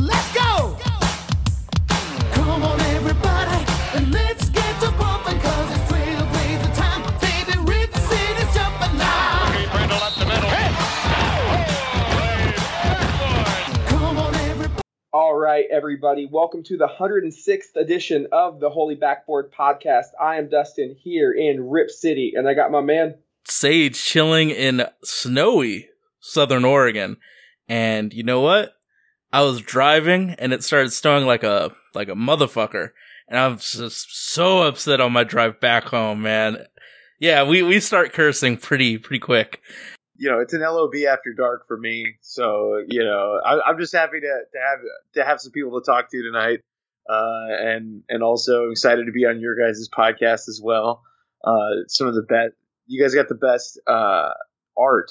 Let's go! Come on, everybody, and let's get to bumping, cause it's trailblazer time. Baby, Rip City's jumping now. Brindle up the middle. Come on, everybody. All right, everybody. Welcome to the 106th edition of the Holy Backboard Podcast. I am Dustin here in Rip City, and I got my man. Sage chilling in snowy Southern Oregon. And you know what? I was driving and it started snowing like a like a motherfucker. And I'm just so upset on my drive back home, man. Yeah, we, we start cursing pretty pretty quick. you know, it's an LOB after dark for me. So, you know, I, I'm just happy to, to have to have some people to talk to tonight, uh, and and also excited to be on your guys' podcast as well. Uh, some of the best, you guys got the best uh, art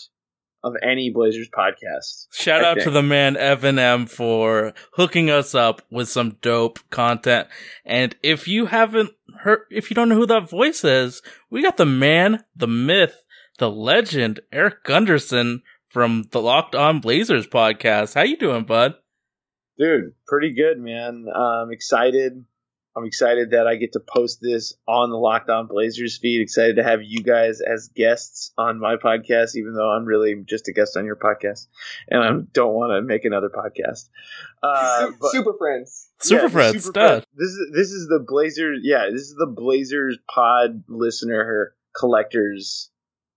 of any Blazers podcast. Shout I out to the man Evan M for hooking us up with some dope content. And if you haven't heard, if you don't know who that voice is, we got the man, the myth, the legend, Eric Gunderson from the Locked On Blazers podcast. How you doing, bud? Dude, pretty good, man. I'm excited. I'm excited that I get to post this on the Locked On Blazers feed. Excited to have you guys as guests on my podcast, even though I'm really just a guest on your podcast, and I don't want to make another podcast. Uh, but- Super Friends. Super yeah, Friends, Super stud. Friends. This is this is the Blazers. Yeah, this is the Blazers pod listener collectors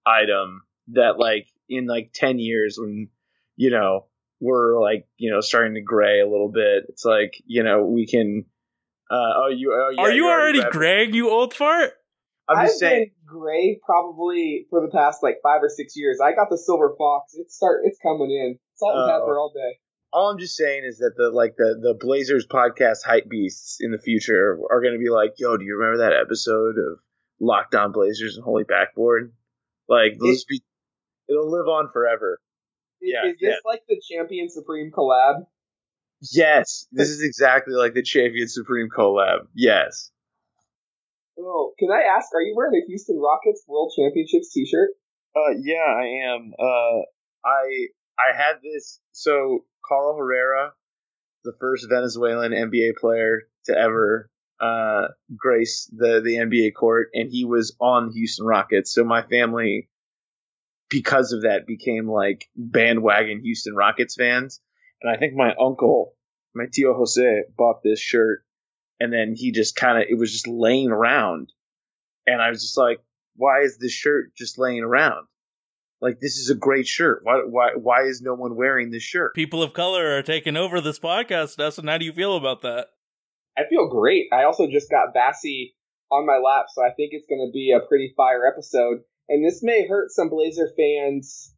item that like in like ten years when you know we're like you know starting to gray a little bit. It's like you know we can. Uh, oh, you oh, yeah, Are you you're already grabbing- Greg, you old fart? I'm I've just saying. been gray probably for the past like five or six years. I got the Silver Fox. It's start. It's coming in. Salt and Oh. pepper all day. all I'm just saying is that the like the the Blazers podcast hype beasts in the future are going to be like, yo, do you remember that episode of Locked On Blazers and Holy Backboard? Like, those be it'll live on forever. Is, Yeah, is this yeah. like the Champion Supreme collab? Yes, this is exactly like the Champion Supreme collab. Yes. Oh, can I ask? Are you wearing a Houston Rockets World Championships T-shirt? Uh, yeah, I am. Uh, I I had this. So Carl Herrera, the first Venezuelan NBA player to ever uh, grace the the NBA court, and he was on the Houston Rockets. So my family, because of that, became like bandwagon Houston Rockets fans. And I think my uncle, my tio Jose, bought this shirt, and then he just kind of it was just laying around, and I was just like, why is this shirt just laying around? Like this is a great shirt. Why why why is no one wearing this shirt? People of color are taking over this podcast, Dustin. How do you feel about that? I feel great. I also just got Bassy on my lap, so I think it's going to be a pretty fire episode. And this may hurt some Blazer fans'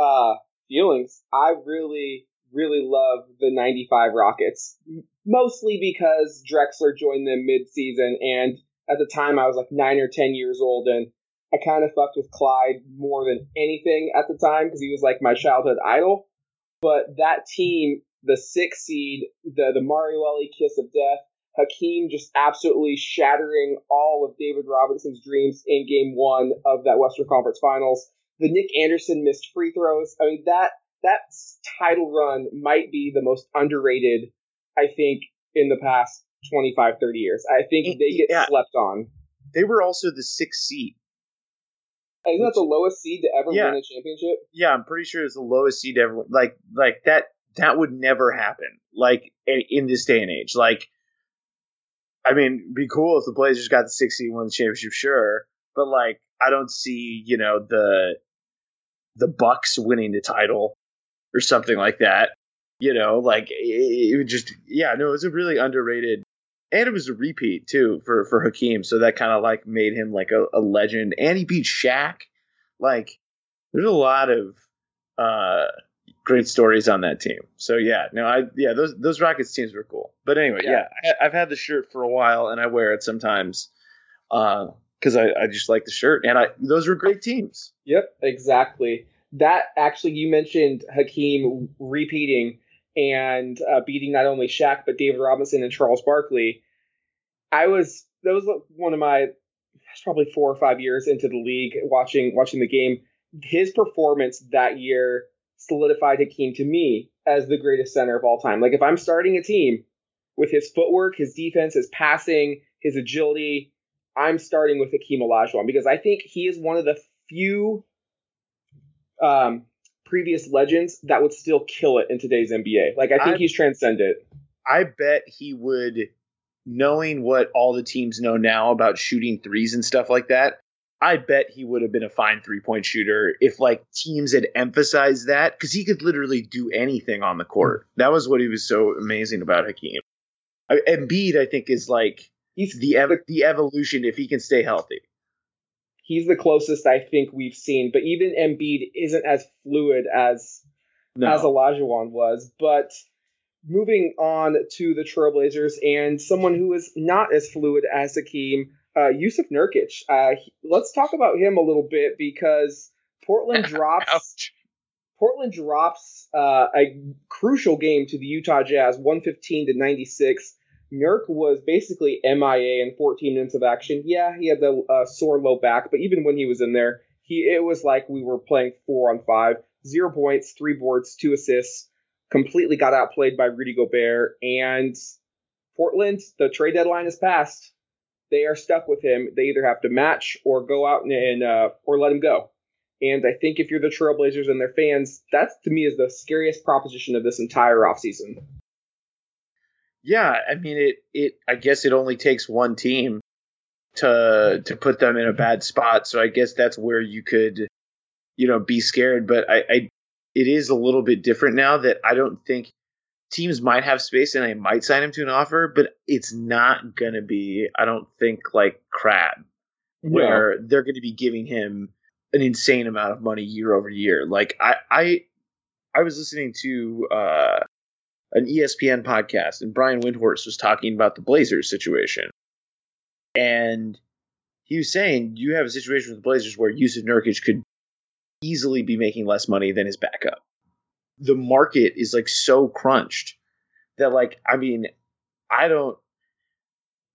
uh, feelings. I really, really love the 95 Rockets, mostly because Drexler joined them mid-season, and at the time I was like nine or ten years old, and I kind of fucked with Clyde more than anything at the time because he was like my childhood idol. But that team, the six seed, the the Mario Elie kiss of death, Hakeem just absolutely shattering all of David Robinson's dreams in game one of that Western Conference Finals. The Nick Anderson missed free throws. I mean that that title run might be the most underrated, I think, in the past 25, 30 years. I think they get Yeah. slept on. They were also the sixth seed. Isn't that the lowest seed to ever Yeah. win a championship? Yeah, I'm pretty sure it's the lowest seed ever. Like like that that would never happen. Like in, in this day and age. Like I mean, it'd be cool if the Blazers got the sixth seed and won the championship, sure. But like I don't see, you know, the the Bucks winning the title or something like that. You know, like it, it just yeah, no, it was a really underrated and it was a repeat too for for Hakeem, so that kind of like made him like a, a legend. And he beat Shaq. Like, there's a lot of uh great stories on that team. So yeah, no, I yeah those those Rockets teams were cool. But anyway, yeah, Yeah. I, I've had the shirt for a while and I wear it sometimes because I, I just like the shirt and I those were great teams. Yep, exactly. That actually, you mentioned Hakeem repeating and uh, beating not only Shaq but David Robinson and Charles Barkley. I was that was one of my probably four or five years into the league watching watching the game. His performance that year solidified Hakeem to me as the greatest center of all time. Like if I'm starting a team with his footwork, his defense, his passing, his agility, I'm starting with Hakeem Olajuwon because I think he is one of the few um, previous legends that would still kill it in today's NBA. Like I think I- he's transcended. I bet he would, knowing what all the teams know now about shooting threes and stuff like that. I bet he would have been a fine three point shooter if like teams had emphasized that because he could literally do anything on the court. That was what he was so amazing about Hakeem. I- Embiid, I think, is like He's the ev- the evolution if he can stay healthy. He's the closest I think we've seen, but even Embiid isn't as fluid as No. as Olajuwon was. But moving on to the Trailblazers and someone who is not as fluid as Hakeem, uh, Yusuf Nurkic. Uh, he- let's talk about him a little bit because Portland drops Ouch. Portland drops uh, a crucial game to the Utah Jazz, 115 to 96. Nurk was basically MIA in 14 minutes of action. Yeah, he had the uh, sore low back, but even when he was in there, he it was like we were playing four on five. Zero points, three boards, two assists. Completely got outplayed by Rudy Gobert. And Portland, the trade deadline is passed. They are stuck with him. They either have to match or go out and, uh, or let him go. And I think if you're the Trailblazers and their fans, that to me is the scariest proposition of this entire offseason. Yeah, I mean it. It. I guess it only takes one team to to put them in a bad spot. So I guess that's where you could, you know, be scared. But I, I it is a little bit different now that I don't think teams might have space and I might sign him to an offer, but it's not gonna be. I don't think like Crabbe, where they're going to be giving him an insane amount of money year over year. Like I, I, I was listening to uh, an ESPN podcast, and Brian Windhorst was talking about the Blazers situation, and he was saying you have a situation with the Blazers where Yusuf Nurkic could easily be making less money than his backup. The market is like so crunched that, like, I mean, I don't.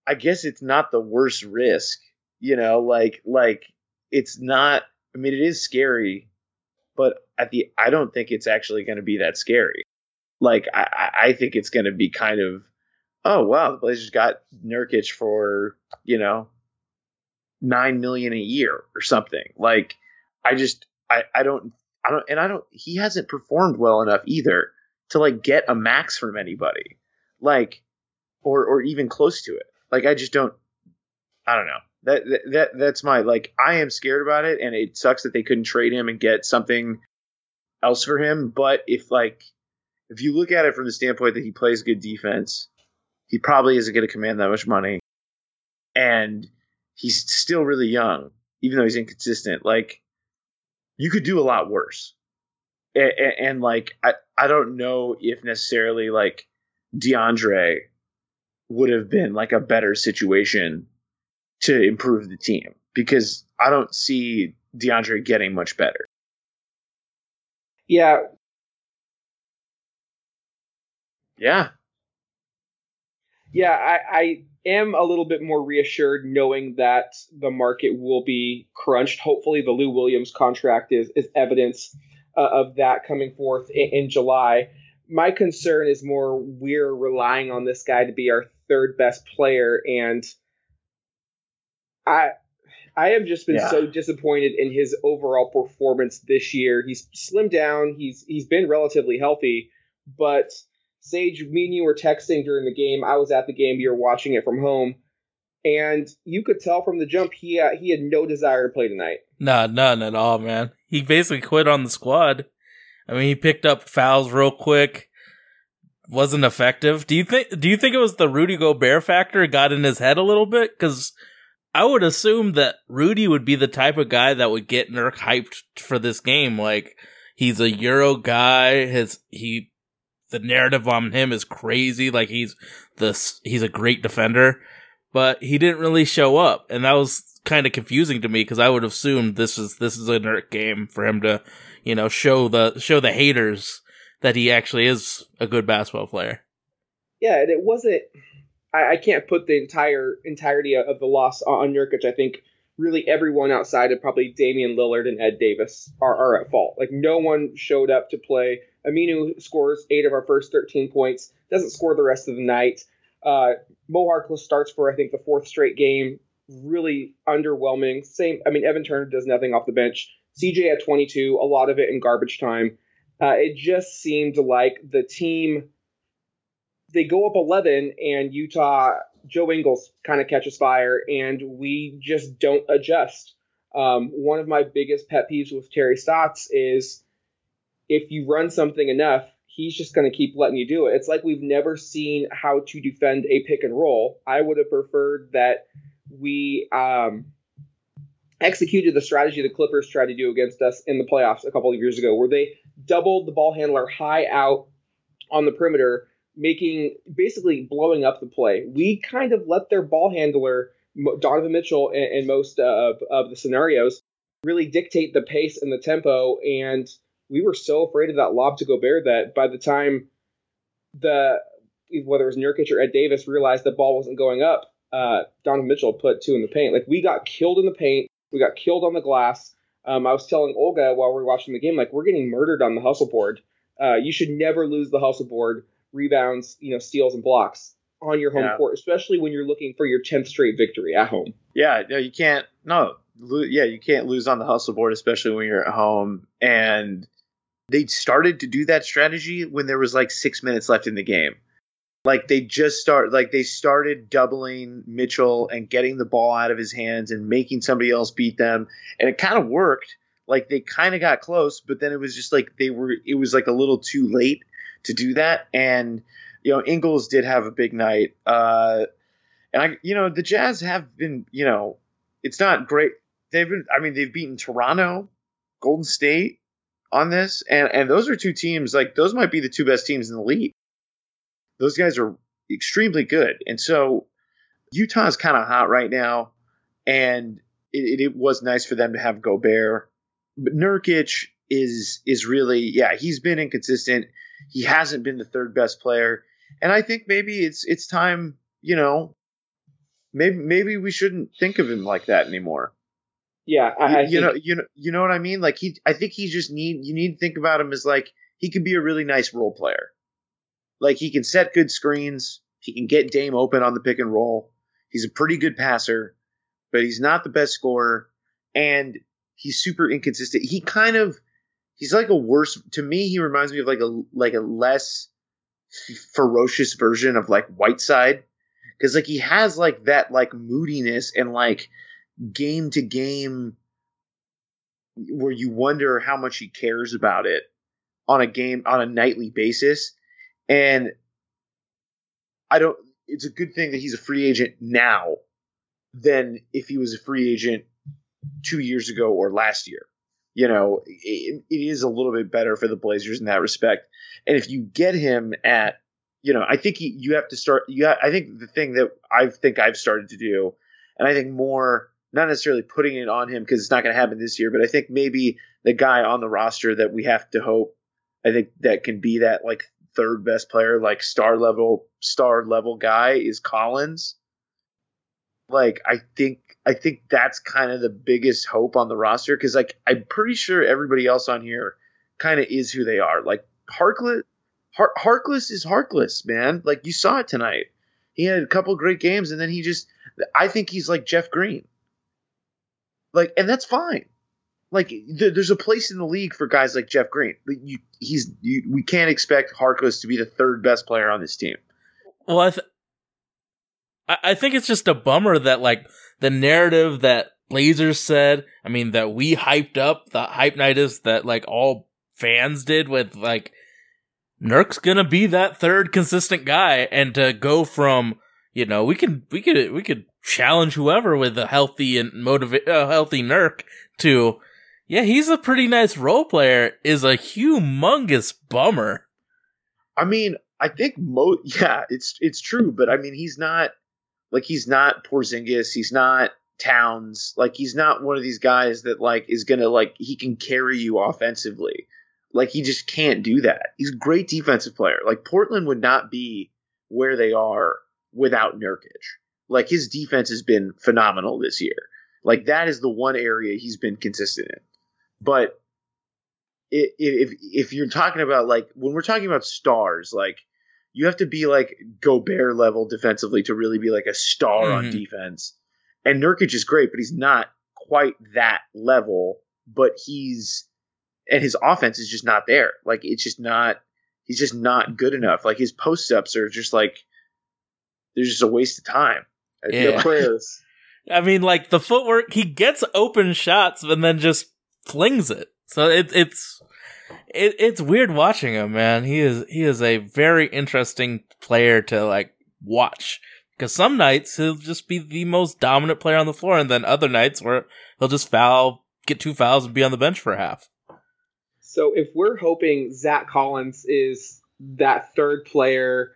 I guess it's not the worst risk, you know, like like it's not I mean it is scary, but at the I don't think it's actually going to be that scary. Like I I think it's going to be kind of oh wow, the Blazers got Nurkic for, you know, 9 million a year or something. Like I just I I don't I don't and I don't he hasn't performed well enough either to like get a max from anybody. Like or or even close to it. Like I just don't I don't know. That, that that that's my like I am scared about it and it sucks that they couldn't trade him and get something else for him, but if like if you look at it from the standpoint that he plays good defense, he probably isn't going to command that much money. And he's still really young, even though he's inconsistent. Like you could do a lot worse. And, and like I I don't know if necessarily like DeAndre would have been like a better situation to improve the team because I don't see DeAndre getting much better. Yeah, Yeah. yeah, I, I am a little bit more reassured knowing that the market will be crunched. Hopefully, the Lou Williams contract is is evidence uh, of that coming forth in, in July. My concern is more we're relying on this guy to be our third best player, and I I have just been Yeah. so disappointed in his overall performance this year. He's slimmed down. He's he's been relatively healthy, but Sage, me and you were texting during the game. I was at the game. You were watching it from home, and you could tell from the jump he uh, he had no desire to play tonight. Nah, none at all, man. He basically quit on the squad. I mean, he picked up fouls real quick. Wasn't effective. Do you think? Do you think it was the Rudy Gobert factor got in his head a little bit? Because I would assume that Rudy would be the type of guy that would get Nurk hyped for this game. Like he's a Euro guy. His he the narrative on him is crazy. Like he's this he's a great defender, but he didn't really show up, and that was kind of confusing to me because I would have assumed this is this is a Nurk game for him to, you know, show the show the haters that he actually is a good basketball player. Yeah, and it wasn't. I, I can't put the entire entirety of the loss on Nurkic. I think really everyone outside of probably Damian Lillard and Ed Davis are, are at fault. Like no one showed up to play Aminu scores eight of our first 13 points, doesn't score the rest of the night. Uh, Mo Harkless starts for, I think, the fourth straight game. Really underwhelming. Same, I mean, Evan Turner does nothing off the bench. CJ at 22, a lot of it in garbage time. Uh, it just seemed like the team, they go up 11 and Utah, Joe Ingles kind of catches fire and we just don't adjust. Um, one of my biggest pet peeves with Terry Stotts is if you run something enough, he's just going to keep letting you do it. It's like we've never seen how to defend a pick and roll. I would have preferred that we um, executed the strategy the Clippers tried to do against us in the playoffs a couple of years ago, where they doubled the ball handler high out on the perimeter, making basically blowing up the play. We kind of let their ball handler, Donovan Mitchell, in, in most of, of the scenarios, really dictate the pace and the tempo. And we were so afraid of that lob to Gobert that by the time the whether it was Nurkic or Ed Davis realized the ball wasn't going up, uh, Donovan Mitchell put two in the paint. Like we got killed in the paint, we got killed on the glass. Um, I was telling Olga while we were watching the game, like we're getting murdered on the hustle board. Uh, you should never lose the hustle board, rebounds, you know, steals and blocks on your home Yeah. court, especially when you're looking for your tenth straight victory at home. Yeah, no, you can't. No, lo- yeah, you can't lose on the hustle board, especially when you're at home. And they started to do that strategy when there was like six minutes left in the game. Like they just start, like they started doubling Mitchell and getting the ball out of his hands and making somebody else beat them, and it kind of worked. Like they kind of got close, but then it was just like they were. It was like a little too late to do that, and you know Ingles did have a big night. Uh, and I, you know, the Jazz have been, you know, it's not great. They've been, I mean, they've beaten Toronto, Golden State on this, and and those are two teams like those might be the two best teams in the league. Those guys are extremely good, and so Utah's kind of hot right now, and it, it was nice for them to have Gobert, but Nurkic is is really, yeah, he's been inconsistent. He hasn't been the third best player, and I think maybe it's it's time, you know, maybe maybe we shouldn't think of him like that anymore. Yeah, I, I you, you know, you know, you know what I mean. Like he, I think he just need you need to think about him as like he could be a really nice role player. Like he can set good screens, he can get Dame open on the pick and roll. He's a pretty good passer, but he's not the best scorer, and he's super inconsistent. He kind of he's like a worse to me. He reminds me of like a like a less ferocious version of like Whiteside because like he has like that like moodiness and like game to game where you wonder how much he cares about it on a game on a nightly basis. And i don't it's a good thing that he's a free agent now than if he was a free agent two years ago or last year. You know it, it is a little bit better for the blazers in that respect. And if you get him at you know i think he, you have to start you i think the thing that i think i've started to do and i think more not necessarily putting it on him because it's not going to happen this year, but I think maybe the guy on the roster that we have to hope, I think that can be that like third best player, like star level, star level guy is Collins. Like I think I think that's kind of the biggest hope on the roster because like I'm pretty sure everybody else on here kind of is who they are. Like Harkless, Har- Harkless is Harkless, man. Like you saw it tonight. He had a couple great games and then he just I think he's like Jeff Green. Like, and that's fine. Like, th- there's a place in the league for guys like Jeff Green. You, he's, you, we can't expect Harkless to be the third best player on this team. Well, I, th- I think it's just a bummer that like the narrative that Blazers said. I mean, that we hyped up the hype night is that like all fans did with like Nurk's gonna be that third consistent guy, and to go from you know we could we could we could challenge whoever with a healthy and motivate uh, healthy Nurk to yeah he's a pretty nice role player is a humongous bummer. I mean, I think mo yeah, it's it's true, but I mean, he's not like he's not Porzingis, he's not Towns, like he's not one of these guys that like is gonna like he can carry you offensively. Like he just can't do that. He's a great defensive player. Like Portland would not be where they are without Nurkic. Like his defense has been phenomenal this year. Like that is the one area he's been consistent in. But if if you're talking about like when we're talking about stars, like you have to be like Gobert level defensively to really be like a star on Mhm. defense. And Nurkic is great, but he's not quite that level. But he's and his offense is just not there. Like it's just not. He's just not good enough. Like his post ups are just like they're just a waste of time. I Yeah. like. Prayers. I mean, like the footwork, he gets open shots and then just flings it. So it, it's it, it's weird watching him, man. He is he is a very interesting player to like watch because some nights he'll just be the most dominant player on the floor, and then other nights where he'll just foul, get two fouls, and be on the bench for half. So if we're hoping Zach Collins is that third player,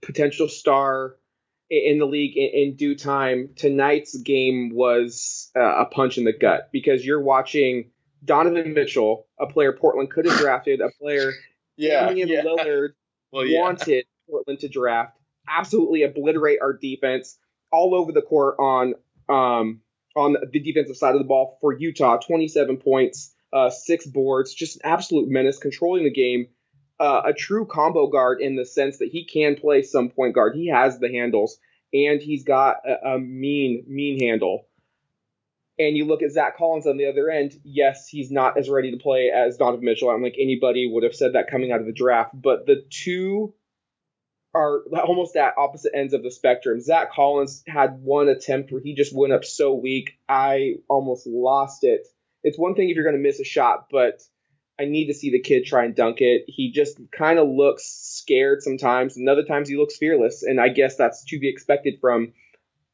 potential star in the league in, due time, tonight's game was uh, a punch in the gut because you're watching Donovan Mitchell, a player Portland could have drafted, a player Damian Lillard Well, yeah. wanted Portland to draft, absolutely obliterate our defense all over the court on um, on the defensive side of the ball for Utah. 27 points, uh, six boards, just an absolute menace, controlling the game. Uh, a true combo guard in the sense that he can play some point guard. He has the handles, and he's got a, a mean, mean handle. And you look at Zach Collins on the other end. Yes, he's not as ready to play as Donovan Mitchell. I don't think anybody would have said that coming out of the draft. But the two are almost at opposite ends of the spectrum. Zach Collins had one attempt where he just went up so weak, I almost lost it. It's one thing if you're going to miss a shot, but I need to see the kid try and dunk it. He just kind of looks scared sometimes, and other times he looks fearless, and I guess that's to be expected from.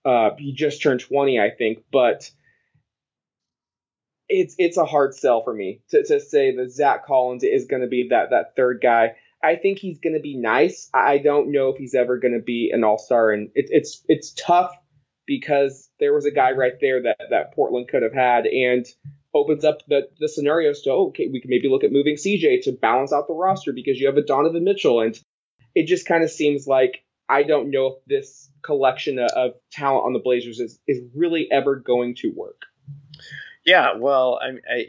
Uh, he just turned 20, I think, but it's it's a hard sell for me to, to say that Zach Collins is going to be that that third guy. I think he's going to be nice. I don't know if he's ever going to be an all star, and it, it's it's tough because there was a guy right there that that Portland could have had, and opens up the the scenarios to oh, okay, we can maybe look at moving CJ to balance out the roster because you have a Donovan Mitchell, and it just kind of seems like I don't know if this collection of, of talent on the Blazers is is really ever going to work. Yeah, well, I, I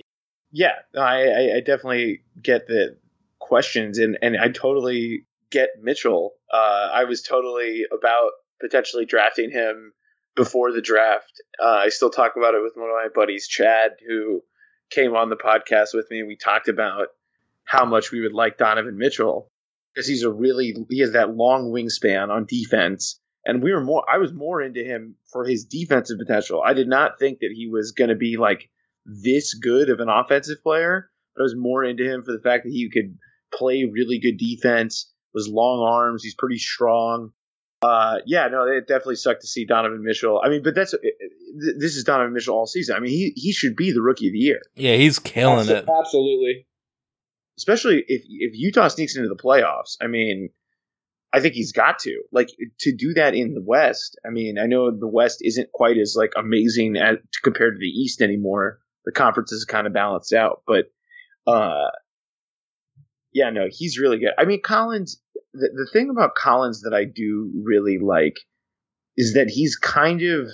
yeah, I, I, definitely get the questions, and and I totally get Mitchell. Uh, I was totally about potentially drafting him before the draft. Uh, I still talk about it with one of my buddies, Chad, who came on the podcast with me, we talked about how much we would like Donovan Mitchell because he's a really he has that long wingspan on defense. And we were more I was more into him for his defensive potential. I did not think that he was going to be like this good of an offensive player, but I was more into him for the fact that he could play really good defense, was long arms, he's pretty strong. Uh, yeah, no, it definitely sucked to see Donovan Mitchell. I mean, but that's this is Donovan Mitchell all season. I mean, he he should be the rookie of the year, Yeah, he's killing Abso- it. Absolutely. especially if if Utah sneaks into the playoffs. I mean, I think he's got to like to do that in the West. I mean, I know the West isn't quite as like amazing as compared to the East anymore. The conference is kind of balanced out, but uh, yeah, no, he's really good. I mean, Collins. The, the thing about Collins that I do really like is that he's kind of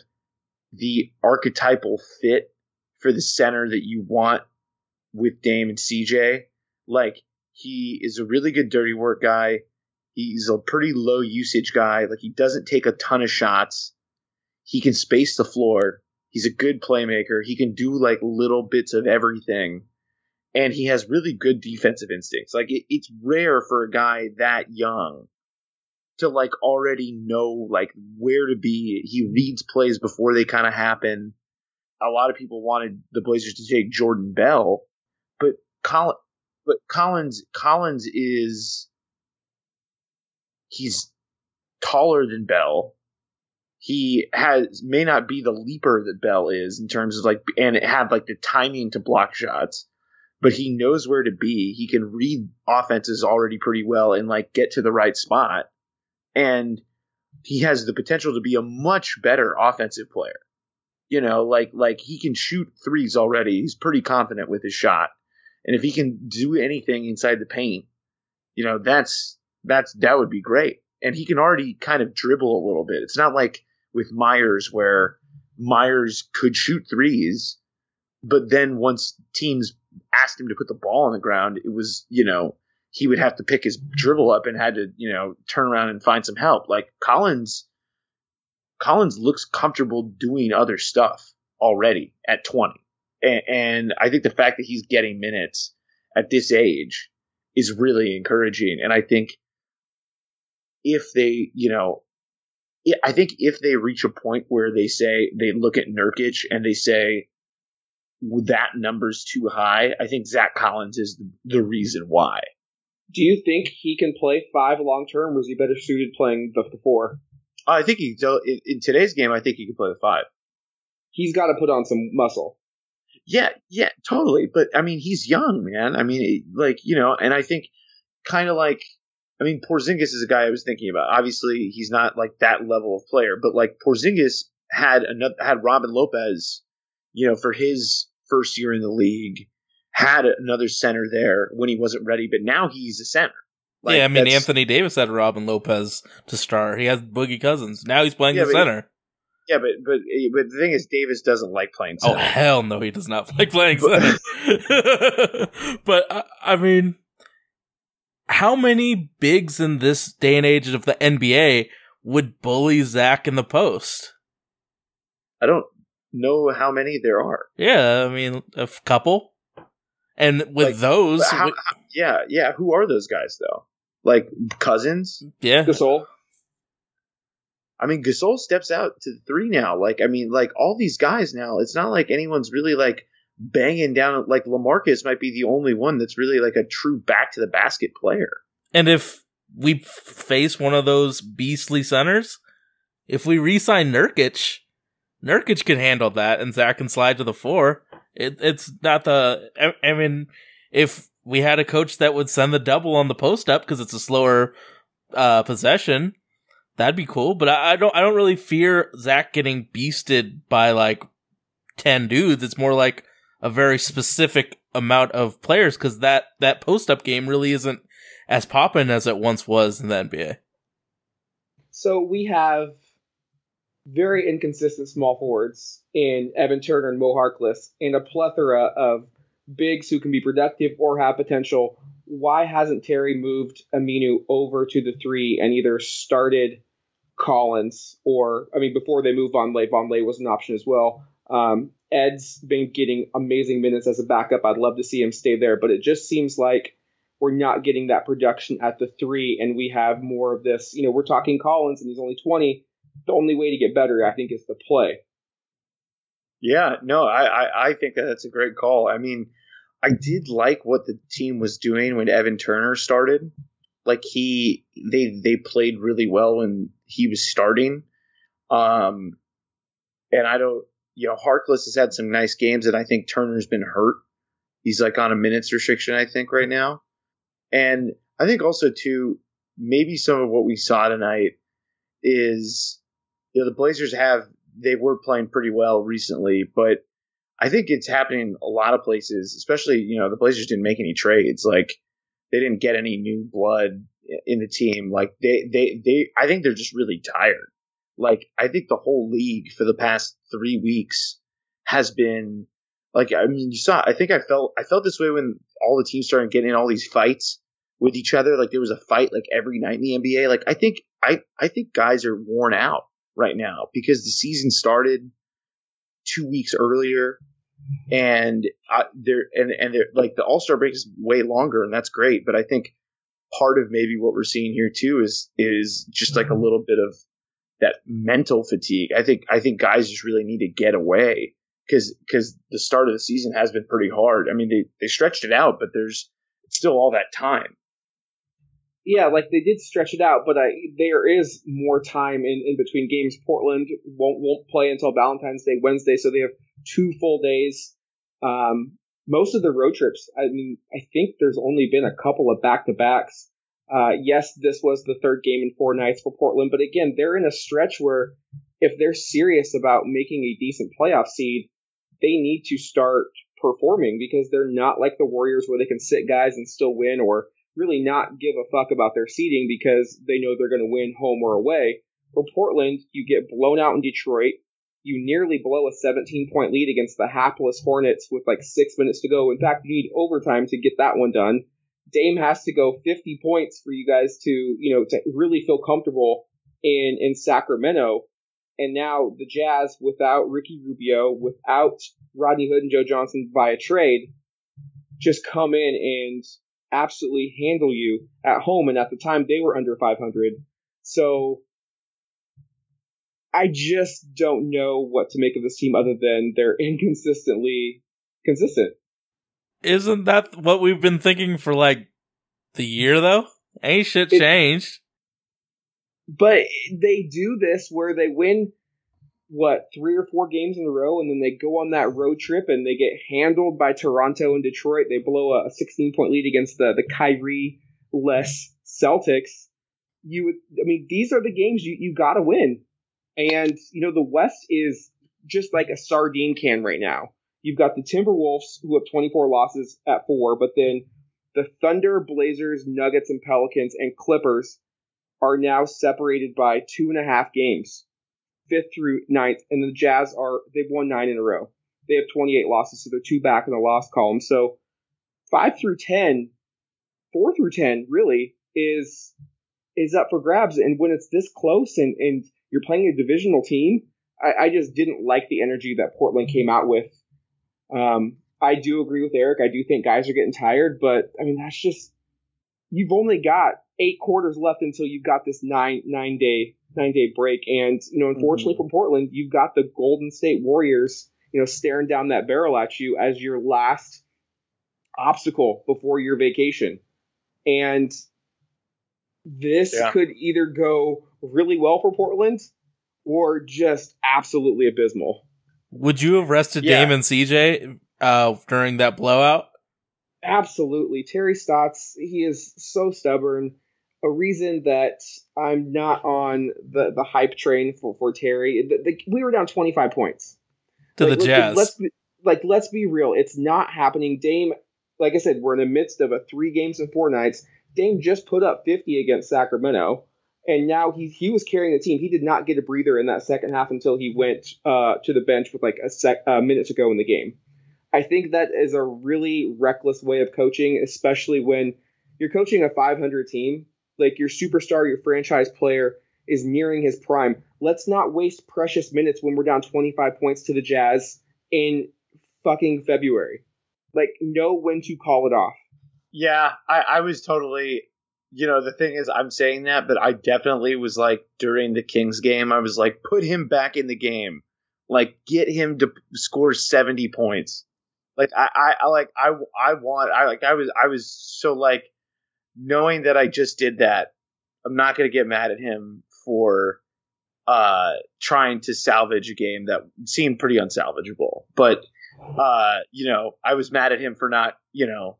the archetypal fit for the center that you want with Dame and CJ. Like he is a really good dirty work guy. He's a pretty low usage guy. Like he doesn't take a ton of shots. He can space the floor. He's a good playmaker. He can do like little bits of everything. And he has really good defensive instincts. Like it, it's rare for a guy that young to like already know like where to be. He reads plays before they kind of happen. A lot of people wanted the Blazers to take Jordan Bell, but Colin, but Collins Collins is he's taller than Bell. He has may not be the leaper that Bell is in terms of like and have like the timing to block shots, but he knows where to be. He can read offenses already pretty well and like get to the right spot. And he has the potential to be a much better offensive player. You know, like like he can shoot threes already. He's pretty confident with his shot. And if he can do anything inside the paint, you know, that's that's that would be great. And he can already kind of dribble a little bit. It's not like with Meyers where Meyers could shoot threes, but then once teams asked him to put the ball on the ground, it was you know he would have to pick his dribble up and had to you know turn around and find some help. Like Collins, Collins looks comfortable doing other stuff already at 20, and, and I think the fact that he's getting minutes at this age is really encouraging. And I think if they, you know, I think if they reach a point where they say they look at Nurkic and they say that number's too high, I think Zach Collins is the, the reason why. Do you think he can play five long term, or is he better suited playing the, the four? I think he so in, in today's game. I think he can play the five. He's got to put on some muscle. Yeah, yeah, totally. But I mean, he's young, man. I mean, like you know, and I think kind of like I mean, Porzingis is a guy I was thinking about. Obviously, he's not like that level of player, but like Porzingis had another had Robin Lopez, you know, for his first year in the league, had another center there when he wasn't ready, but now he's a center. Like, yeah, I mean Anthony Davis had Robin Lopez to start. He has Boogie Cousins. Now he's playing Yeah, the but- center. Yeah, but but but the thing is, Davis doesn't like playing oh, Center. Oh hell no, he does not like playing center. but I, I mean, how many bigs in this day and age of the NBA would bully Zach in the post? I don't know how many there are. Yeah, I mean a f- couple. And with Like, those, how- wi- how- yeah, yeah. Who are those guys though? Like Cousins? yeah, Gasol. I mean, Gasol steps out to three now. Like, I mean, like all these guys now. It's not like anyone's really like banging down. Like Lamarcus might be the only one that's really like a true back to the basket player. And if we face one of those beastly centers, if we re-sign Nurkic, Nurkic can handle that, and Zach can slide to the four. It, it's not the. I, I mean, if we had a coach that would send the double on the post up because it's a slower uh, possession, that'd be cool. But I, I don't. I don't really fear Zach getting beasted by like ten dudes. It's more like a very specific amount of players because that that post up game really isn't as poppin' as it once was in the NBA. So we have very inconsistent small forwards in Evan Turner and Mo Harkless, and a plethora of bigs who can be productive or have potential. Why hasn't Terry moved Aminu over to the three and either started Collins or, I mean, before they move Vonleh, Von Lay was an option as well. Um, Ed's been getting amazing minutes as a backup. I'd love to see him stay there, but it just seems like we're not getting that production at the three, and we have more of this. You know, we're talking Collins, and he's only 20. The only way to get better, I think, is to play. Yeah, no, I, I, I think that that's a great call. I mean, I did like what the team was doing when Evan Turner started. Like he, they, they played really well when he was starting. Um, and I don't, you know, Harkless has had some nice games, and I think Turner's been hurt. He's like on a minutes restriction, I think, right now. And I think also too, maybe some of what we saw tonight is, you know, the Blazers have they were playing pretty well recently, but I think it's happening a lot of places, especially, you know, the Blazers didn't make any trades. Like they didn't get any new blood in the team. Like they, they, they, I think they're just really tired. Like I think the whole league for the past three weeks has been like, I mean, you saw, I think I felt, I felt this way when all the teams started getting in all these fights with each other. Like there was a fight like every night in the NBA. Like I think, I, I think guys are worn out right now because the season started two weeks earlier and they're and and they're like the All Star break is way longer and that's great. But I think part of maybe what we're seeing here too is is just like a little bit of that mental fatigue. I think I think guys just really need to get away because because the start of the season has been pretty hard. I mean they they stretched it out, but there's still all that time. Yeah, like they did stretch it out, but I, there is more time in, in between games. Portland won't won't play until Valentine's Day Wednesday, so they have two full days. Um, most of the road trips, I mean, I think there's only been a couple of back to backs. Uh, yes, this was the third game in four nights for Portland, but again, they're in a stretch where if they're serious about making a decent playoff seed, they need to start performing because they're not like the Warriors where they can sit guys and still win or really not give a fuck about their seeding because they know they're going to win home or away. For Portland, you get blown out in Detroit, You nearly blow a 17 point lead against the hapless Hornets with like six minutes to go. In fact, you need overtime to get that one done. Dame has to go 50 points for you guys to, you know, to really feel comfortable in in Sacramento. And now the Jazz, without Ricky Rubio, without Rodney Hood and Joe Johnson via trade, just come in and absolutely handle you at home. And at the time, they were under 500. So I just don't know what to make of this team other than they're inconsistently consistent. Isn't that what we've been thinking for like the year though? Ain't shit It- changed. But they do this where they win what three or four games in a row, and then they go on that road trip and they get handled by Toronto and Detroit. They blow a 16 point lead against the the Kyrie less Celtics. You would, I mean, these are the games you you got to win, and you know the West is just like a sardine can right now. You've got the Timberwolves who have 24 losses at four, but then the Thunder, Blazers, Nuggets, and Pelicans and Clippers are now separated by two and a half games, fifth through ninth, and the Jazz are they've won nine in a row. They have 28 losses, so they're two back in the loss column. So five through 10, four through 10 really is is up for grabs. And when it's this close and, and you're playing a divisional team, I, I just didn't like the energy that Portland came out with. Um, I do agree with Eric. I do think guys are getting tired, but I mean that's just you've only got eight quarters left until you've got this nine nine day nine day break. And you know, unfortunately for Portland, you've got the Golden State Warriors, you know, staring down that barrel at you as your last obstacle before your vacation. And this Yeah. could either go really well for Portland or just absolutely abysmal. Would you have rested Yeah. Dame and CJ uh, during that blowout? Absolutely. Terry Stotts, he is so stubborn. A reason that I'm not on the, the hype train for, for Terry. The, the, we were down 25 points. To Like, the let's- Jazz. Let's be, like let's be real. It's not happening. Dame, like I said, we're in the midst of a three games and four nights. Dame just put up 50 against Sacramento, and now he he was carrying the team. He did not get a breather in that second half until he went uh, to the bench with like a sec a minute to go in the game. I think that is a really reckless way of coaching, especially when you're coaching a 500 team. Like your superstar, your franchise player is nearing his prime. Let's not waste precious minutes when we're down 25 points to the Jazz in fucking February. Like, know when to call it off. Yeah, I, I was totally. You know, the thing is, I'm saying that, but I definitely was like during the Kings game, I was like, put him back in the game, like get him to score 70 points. Like I, I, I like I, I want, I like I was, I was so like knowing that I just did that. I'm not gonna get mad at him for uh trying to salvage a game that seemed pretty unsalvageable, but uh, you know, I was mad at him for not, you know,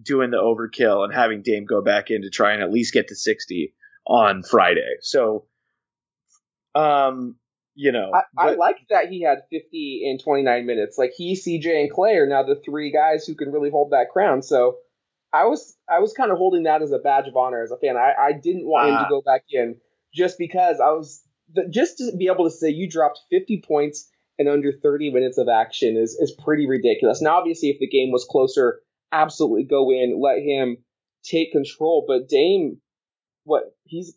doing the overkill and having Dame go back in to try and at least get to 60 on Friday. So, um, you know, I, I but- like that he had 50 in 29 minutes. Like he, CJ, and Clay are now the three guys who can really hold that crown. So I was I was kind of holding that as a badge of honor as a fan. I, I didn't want him Ah. to go back in just because I was just to be able to say you dropped 50 points in under 30 minutes of action is is pretty ridiculous. Now, obviously, if the game was closer, absolutely go in, let him take control. But Dame, what he's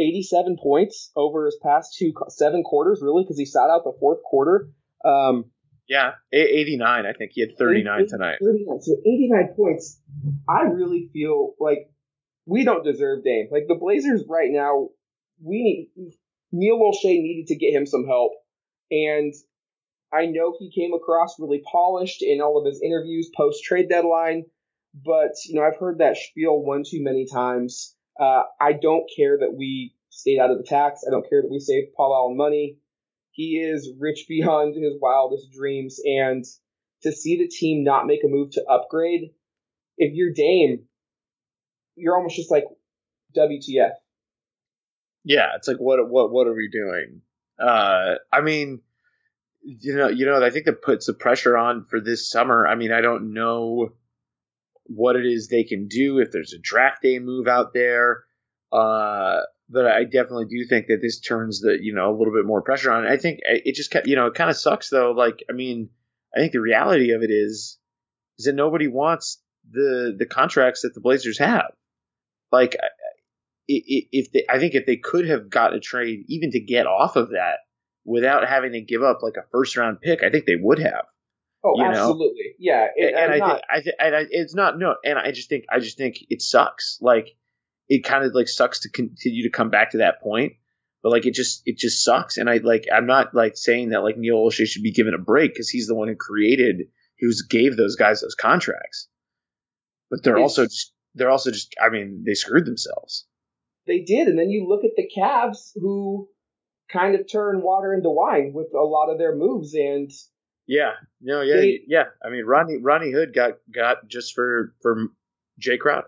87 points over his past two seven quarters, really, because he sat out the fourth quarter. Um, yeah, 89. I think he had 39 tonight. 39. So 89 points. I really feel like we don't deserve Dame. Like the Blazers right now, we need Neil Olshey needed to get him some help, and I know he came across really polished in all of his interviews post trade deadline. But you know, I've heard that spiel one too many times. Uh, I don't care that we stayed out of the tax. I don't care that we saved Paul Allen money. He is rich beyond his wildest dreams, and to see the team not make a move to upgrade, if you're Dame, you're almost just like WTF. Yeah, it's like what what what are we doing? Uh, I mean, you know, you know, I think that puts the pressure on for this summer. I mean, I don't know what it is they can do if there's a draft day move out there. Uh, but I definitely do think that this turns the you know a little bit more pressure on. I think it just kept you know it kind of sucks though. Like I mean, I think the reality of it is is that nobody wants the the contracts that the Blazers have. Like if they, I think if they could have got a trade even to get off of that without having to give up like a first round pick, I think they would have. Oh, you know? absolutely. Yeah, And, and I'm I think I think and I, it's not no, and I just think I just think it sucks. Like it kind of like sucks to continue to come back to that point, but like it just it just sucks. And I like I'm not like saying that like Neil Olshey should be given a break because he's the one who created who gave those guys those contracts. But they're It's- also just they're also just I mean they screwed themselves. they did, and then you look at the Cavs who kind of turn water into wine with a lot of their moves, and Yeah, no, yeah, They- yeah. I mean Rodney Rodney Hood got got just for for Jae Crowder.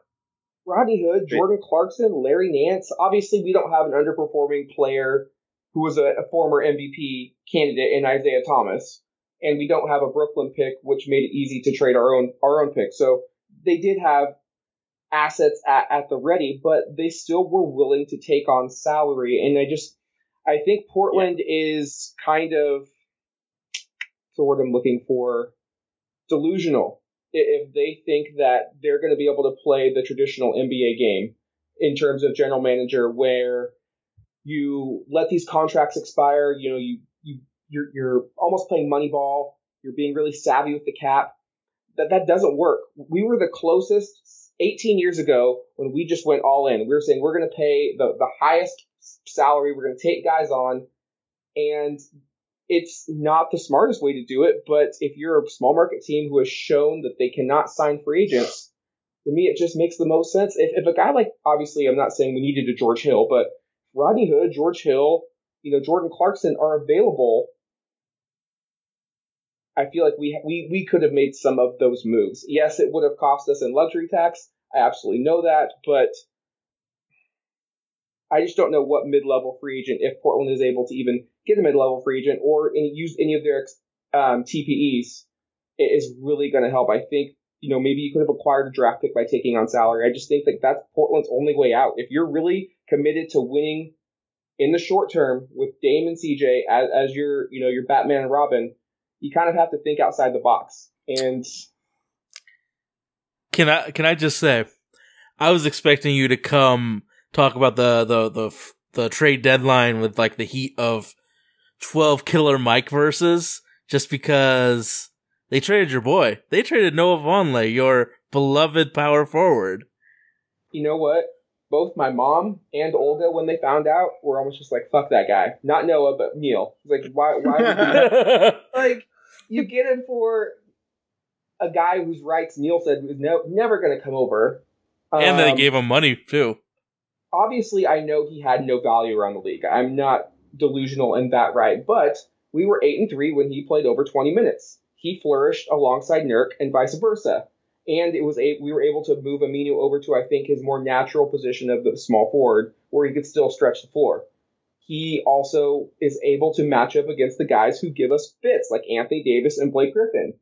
Rodney Hood, Jordan Clarkson, Larry Nance. Obviously, we don't have an underperforming player who was a, a former MVP candidate in Isaiah Thomas, and we don't have a Brooklyn pick, which made it easy to trade our own our own pick. So they did have assets at, at the ready, but they still were willing to take on salary. And I just, I think Portland is kind of the word I'm looking for delusional if they think that they're going to be able to play the traditional NBA game in terms of general manager, where you let these contracts expire. You know, you you you're, you're almost playing money ball. You're being really savvy with the cap. That that doesn't work. We were the closest 18 years ago when we just went all in. We were saying we're going to pay the the highest salary. We're going to take guys on, and it's not the smartest way to do it, but if you're a small market team who has shown that they cannot sign free agents, to me it just makes the most sense. If, if a guy like, obviously, I'm not saying we needed a George Hill, but Rodney Hood, George Hill, you know, Jordan Clarkson are available. I feel like we we we could have made some of those moves. Yes, it would have cost us in luxury tax. I absolutely know that, but I just don't know what mid-level free agent, if Portland is able to even get a mid-level free agent or any, use any of their um, TPEs, is really going to help. I think you know maybe you could have acquired a draft pick by taking on salary. I just think that that's Portland's only way out. If you're really committed to winning in the short term with Dame and CJ as, as your you know your Batman and Robin, you kind of have to think outside the box. And Can I can I just say, I was expecting you to come talk about the the the the trade deadline with like the heat of twelve killer Mike verses, just because they traded your boy. They traded Noah Vonleh, your beloved power forward. you know what? Both my mom and Olga, when they found out, were almost just like, "Fuck that guy." Not Noah, but Neil. Like, why? Why would you like you get him for a guy whose rights Neil said was no, never going to come over. and they Um, gave him money too. Obviously I know he had no value around the league. I'm not delusional in that right, but we were eight and three when he played over 20 minutes. He flourished alongside Nurk and vice versa. And it was a we were able to move Aminu over to I think his more natural position of the small forward, where he could still stretch the floor. He also is able to match up against the guys who give us fits, like Anthony Davis and Blake Griffin.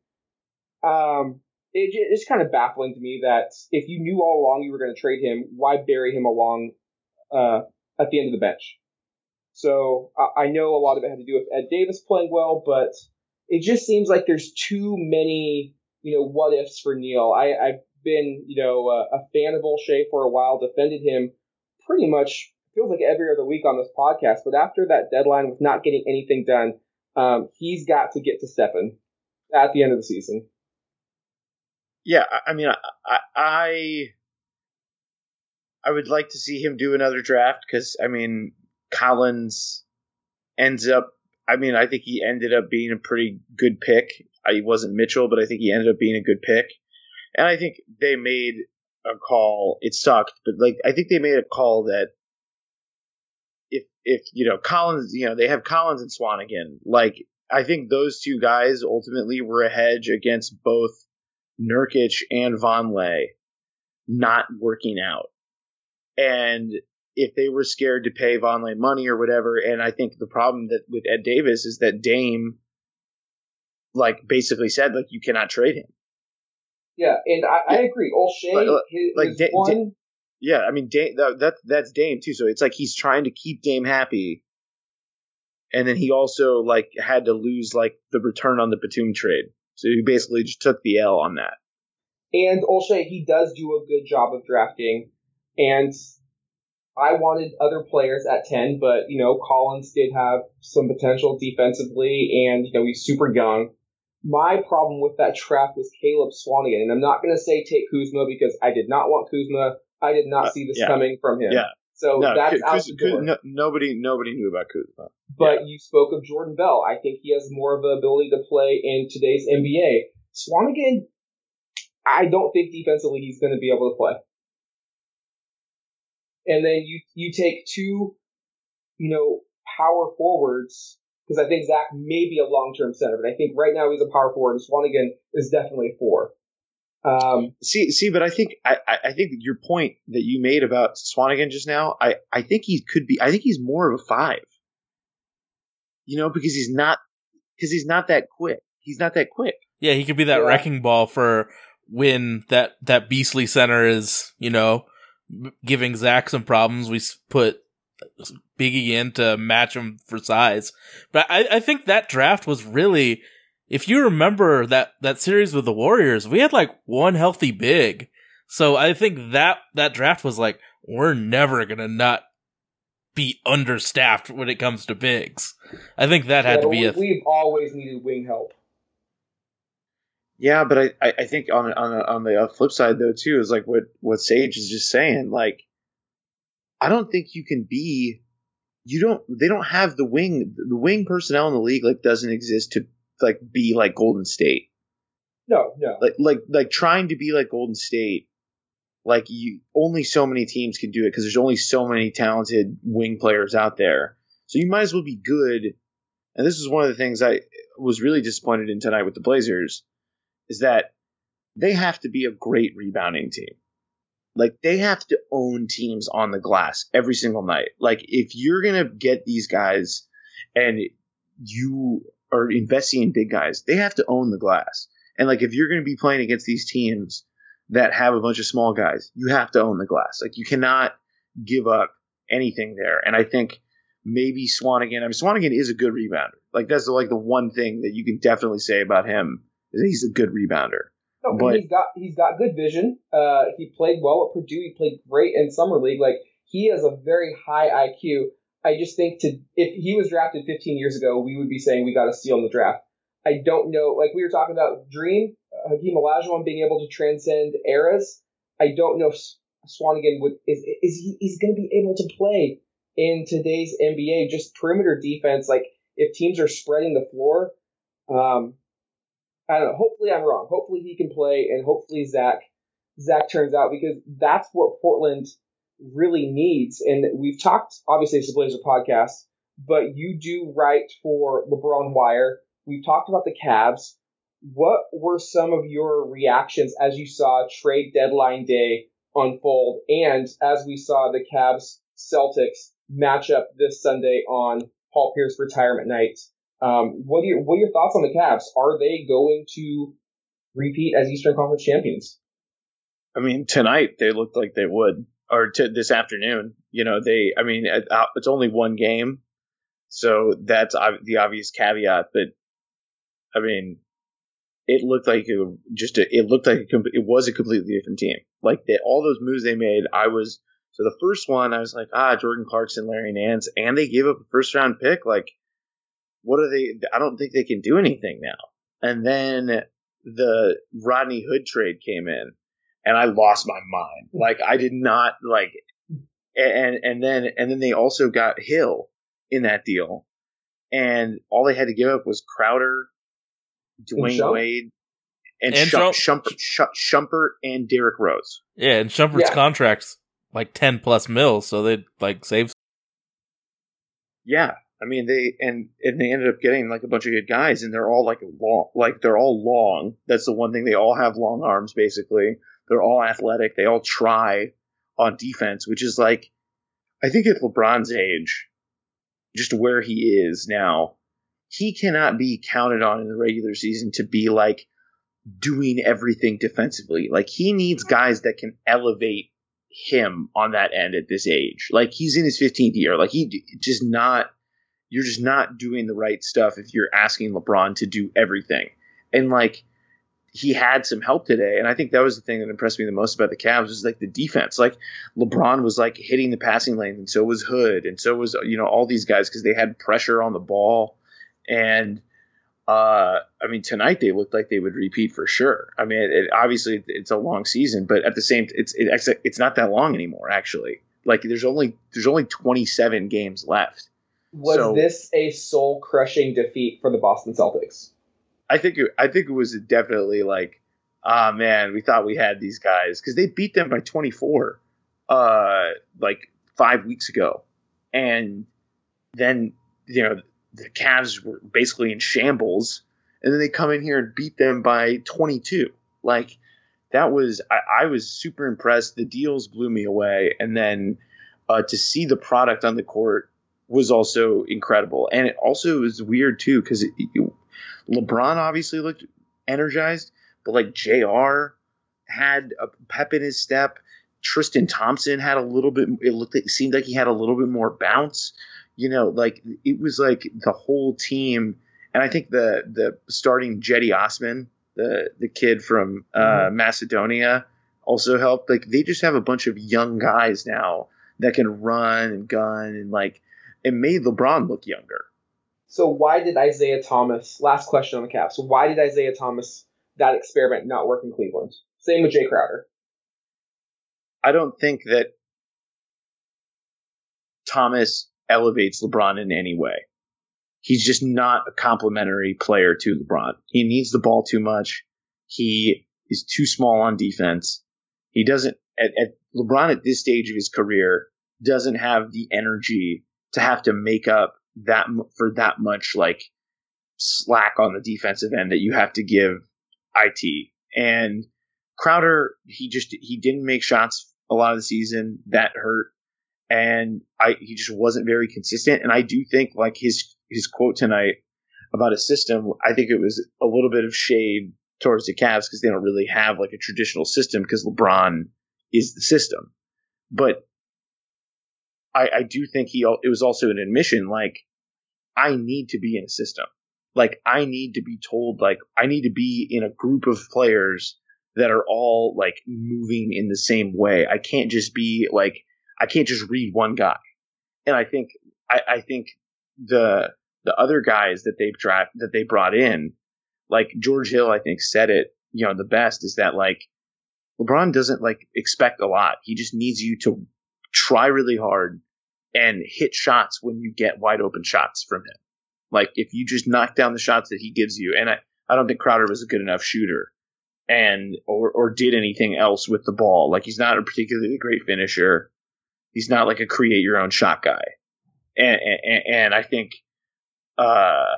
Um, it, it's kind of baffling to me that if you knew all along you were going to trade him, why bury him along uh, at the end of the bench? So I, I know a lot of it had to do with Ed Davis playing well, but it just seems like there's too many, you know, what ifs for Neil. I, I've been, you know, a, a fan of Olshey for a while, defended him pretty much feels like every other week on this podcast. But after that deadline with not getting anything done, um, he's got to get to stepping at the end of the season. Yeah, I mean, I, I, I, would like to see him do another draft because I mean, Collins ends up. I mean, I think he ended up being a pretty good pick. I, he wasn't Mitchell, but I think he ended up being a good pick. And I think they made a call. It sucked, but like I think they made a call that if if you know Collins, you know they have Collins and Swanigan. Like I think those two guys ultimately were a hedge against both Nurkic and Vonleh not working out. And if they were scared to pay Vonleh money or whatever, and I think the problem that with Ed Davis is that Dame like basically said like you cannot trade him. Yeah, and I, I agree. Olshey, Like- his, like his Da- one Yeah, I mean, Dame, that, that that's Dame too. So it's like he's trying to keep Dame happy, and then he also like had to lose like the return on the Batum trade. So he basically just took the L on that. And Olshey, he does do a good job of drafting. And I wanted other players at 10, but, you know, Collins did have some potential defensively, and, you know, he's super young. My problem with that draft was Caleb Swanigan, and I'm not going to say take Kuzma because I did not want Kuzma. I did not Uh, see this yeah. coming from him. Yeah. So no, that's Kuz- out Kuz- the Kuz- door. no- nobody nobody knew about Kuzma. But you spoke of Jordan Bell. I think he has more of the ability to play in today's NBA. Swanigan, I don't think defensively he's going to be able to play. And then you you take two, you know, power forwards because I think Zach may be a long term center, but I think right now he's a power forward. And Swanigan is definitely a four. Um, See, see, but I think I, I I think your point that you made about Swanigan just now, I, I think he could be. I think he's more of a five. You know, because he's not because he's not that quick. He's not that quick. Yeah, he could be that Yeah. wrecking ball for when that that beastly center is, you know, m- giving Zach some problems. We put Biggie in to match him for size. But I, I think that draft was really, if you remember that that series with the Warriors, we had like one healthy big. So I think that that draft was like, we're never gonna not be understaffed when it comes to bigs. I think that had yeah, to be we, a we've always needed wing help. Yeah, but I, I think on on on the uh, flip side though too is like what what Sage is just saying. Like, I don't think you can be. You don't. They don't have the wing. The wing personnel in the league like doesn't exist to like be like Golden State. No, no. like like like trying to be like Golden State. Like you, only so many teams can do it because there's only so many talented wing players out there. So you might as well be good. And this is one of the things I was really disappointed in tonight with the Blazers, is that they have to be a great rebounding team. Like they have to own teams on the glass every single night. Like if you're gonna get these guys, and you are investing in big guys, they have to own the glass. And like if you're going to be playing against these teams that have a bunch of small guys, you have to own the glass. Like you cannot give up anything there. And I think maybe Swanigan. I mean, Swanigan is a good rebounder. Like that's like the one thing that you can definitely say about him he's a good rebounder. No, But- he's got he's got good vision. Uh, he played well at Purdue. He played great in summer league. Like he has a very high IQ. I just think to if he was drafted 15 years ago, we would be saying we got a steal in the draft. I don't know. Like we were talking about Dream, uh, Hakeem Olajuwon being able to transcend eras. I don't know if Swanigan would is is he he's going to be able to play in today's NBA. Just perimeter defense. Like if teams are spreading the floor, um, I don't know. Hopefully, I'm wrong. Hopefully, he can play, and hopefully, Zach Zach turns out because that's what Portland really needs. And we've talked. Obviously, it's a Blazer podcast, but you do write for LeBron Wire. We've talked about the Cavs. What were some of your reactions as you saw trade deadline day unfold, and as we saw the Cavs Celtics match up this Sunday on Paul Pierce retirement night? Um, what are your what are your thoughts on the Cavs? Are they going to repeat as Eastern Conference champions? I mean, tonight they looked like they would, or to this afternoon. You know, they. I mean, uh, it's only one game, so that's the obvious caveat. But I mean, it looked like it just. A, it looked like a, it was a completely different team. Like they, all those moves they made, I was. So the first one, I was like, ah, Jordan Clarkson, Larry Nance, and they gave up a first round pick. Like, what are they? I don't think they can do anything now. And then the Rodney Hood trade came in and I lost my mind. Like I did not like, and and then and then they also got Hill in that deal, and all they had to give up was Crowder, Dwyane Shump? Wade, and, And Shump, Shump- Shumpert, Shumpert and Derrick Rose. Yeah, and Shumpert's Yeah. contract's like ten plus mil, so they'd like save. Yeah, I mean they and and they ended up getting like a bunch of good guys, and they're all like long, like they're all long. That's the one thing they all have long arms. Basically, they're all athletic. They all try on defense, which is like, I think at LeBron's age, just where he is now, he cannot be counted on in the regular season to be like doing everything defensively. Like he needs guys that can elevate him on that end at this age. Like he's in his 15th year. Like he just not you're just not doing the right stuff if you're asking LeBron to do everything. And like he had some help today, and I think that was the thing that impressed me the most about the Cavs was like the defense. Like LeBron was like hitting the passing lane, and so was Hood, and so was you know all these guys because they had pressure on the ball, and uh, I mean tonight they looked like they would repeat for sure. I mean, it, it, obviously it's a long season, but at the same, it's it, it's not that long anymore actually. Like there's only there's only 27 games left. Was So- this a soul crushing defeat for the Boston Celtics? I think it, I think it was definitely like, ah man, we thought we had these guys because they beat them by 24, uh, like five weeks ago, and then you know the Cavs were basically in shambles, and then they come in here and beat them by 22. Like that was I, I was super impressed. The deals blew me away, and then uh, to see the product on the court was also incredible, and it also was weird too because LeBron obviously looked energized, but like JR had a pep in his step. Tristan Thompson had a little bit. It looked. It seemed like he had a little bit more bounce. You know, like it was like the whole team. And I think the the starting Cedi Osman, the the kid from uh, Macedonia, also helped. Like they just have a bunch of young guys now that can run and gun and like it made LeBron look younger. So why did Isaiah Thomas? Last question on the Cavs. So why did Isaiah Thomas that experiment not work in Cleveland? Same with Jae Crowder. I don't think that Thomas elevates LeBron in any way. He's just not a complementary player to LeBron. He needs the ball too much. He is too small on defense. He doesn't at, at LeBron at this stage of his career doesn't have the energy to have to make up that for that much like slack on the defensive end that you have to give IT. And Crowder, he just he didn't make shots a lot of the season. That hurt, and I he just wasn't very consistent. And I do think like his his quote tonight about a system, I think it was a little bit of shade towards the Cavs because they don't really have like a traditional system because LeBron is the system. But I, I do think he it was also an admission like I need to be in a system. Like I need to be told like I need to be in a group of players that are all like moving in the same way. I can't just be like I can't just read one guy. And I think I, I think the the other guys that they've draft that they brought in, like George Hill, I think said it, you know, the best is that like LeBron doesn't like expect a lot. He just needs you to try really hard and hit shots when you get wide open shots from him. Like if you just knock down the shots that he gives you, and I, I don't think Crowder was a good enough shooter and or or did anything else with the ball. Like he's not a particularly great finisher. He's not like a create your own shot guy. And and, and I think uh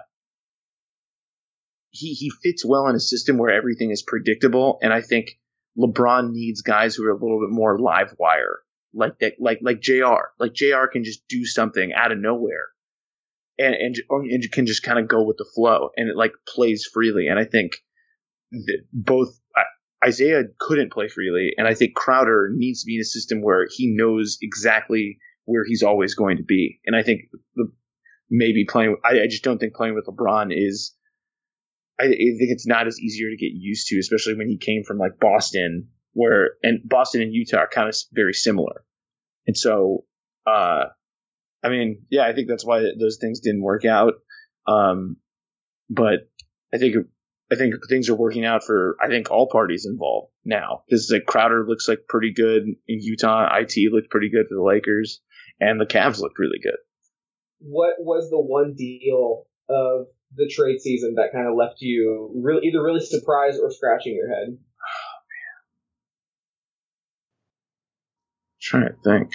he he fits well in a system where everything is predictable and I think LeBron needs guys who are a little bit more live wire. Like that like like JR. Like JR can just do something out of nowhere. And and, and can just kind of go with the flow and it like plays freely and I think both Isaiah couldn't play freely, and I think Crowder needs to be in a system where he knows exactly where he's always going to be. And I think the, maybe playing, I, I just don't think playing with LeBron is. I think it's not as easier to get used to, especially when he came from like Boston, where and Boston and Utah are kind of very similar. And so, uh, I mean, yeah, I think that's why those things didn't work out. Um, but I think I think things are working out for I think all parties involved now. Because like Crowder looks like pretty good in Utah. It looked pretty good for the Lakers, and the Cavs looked really good. What was the one deal of the trade season that kind of left you really either really surprised or scratching your head? Trying to think,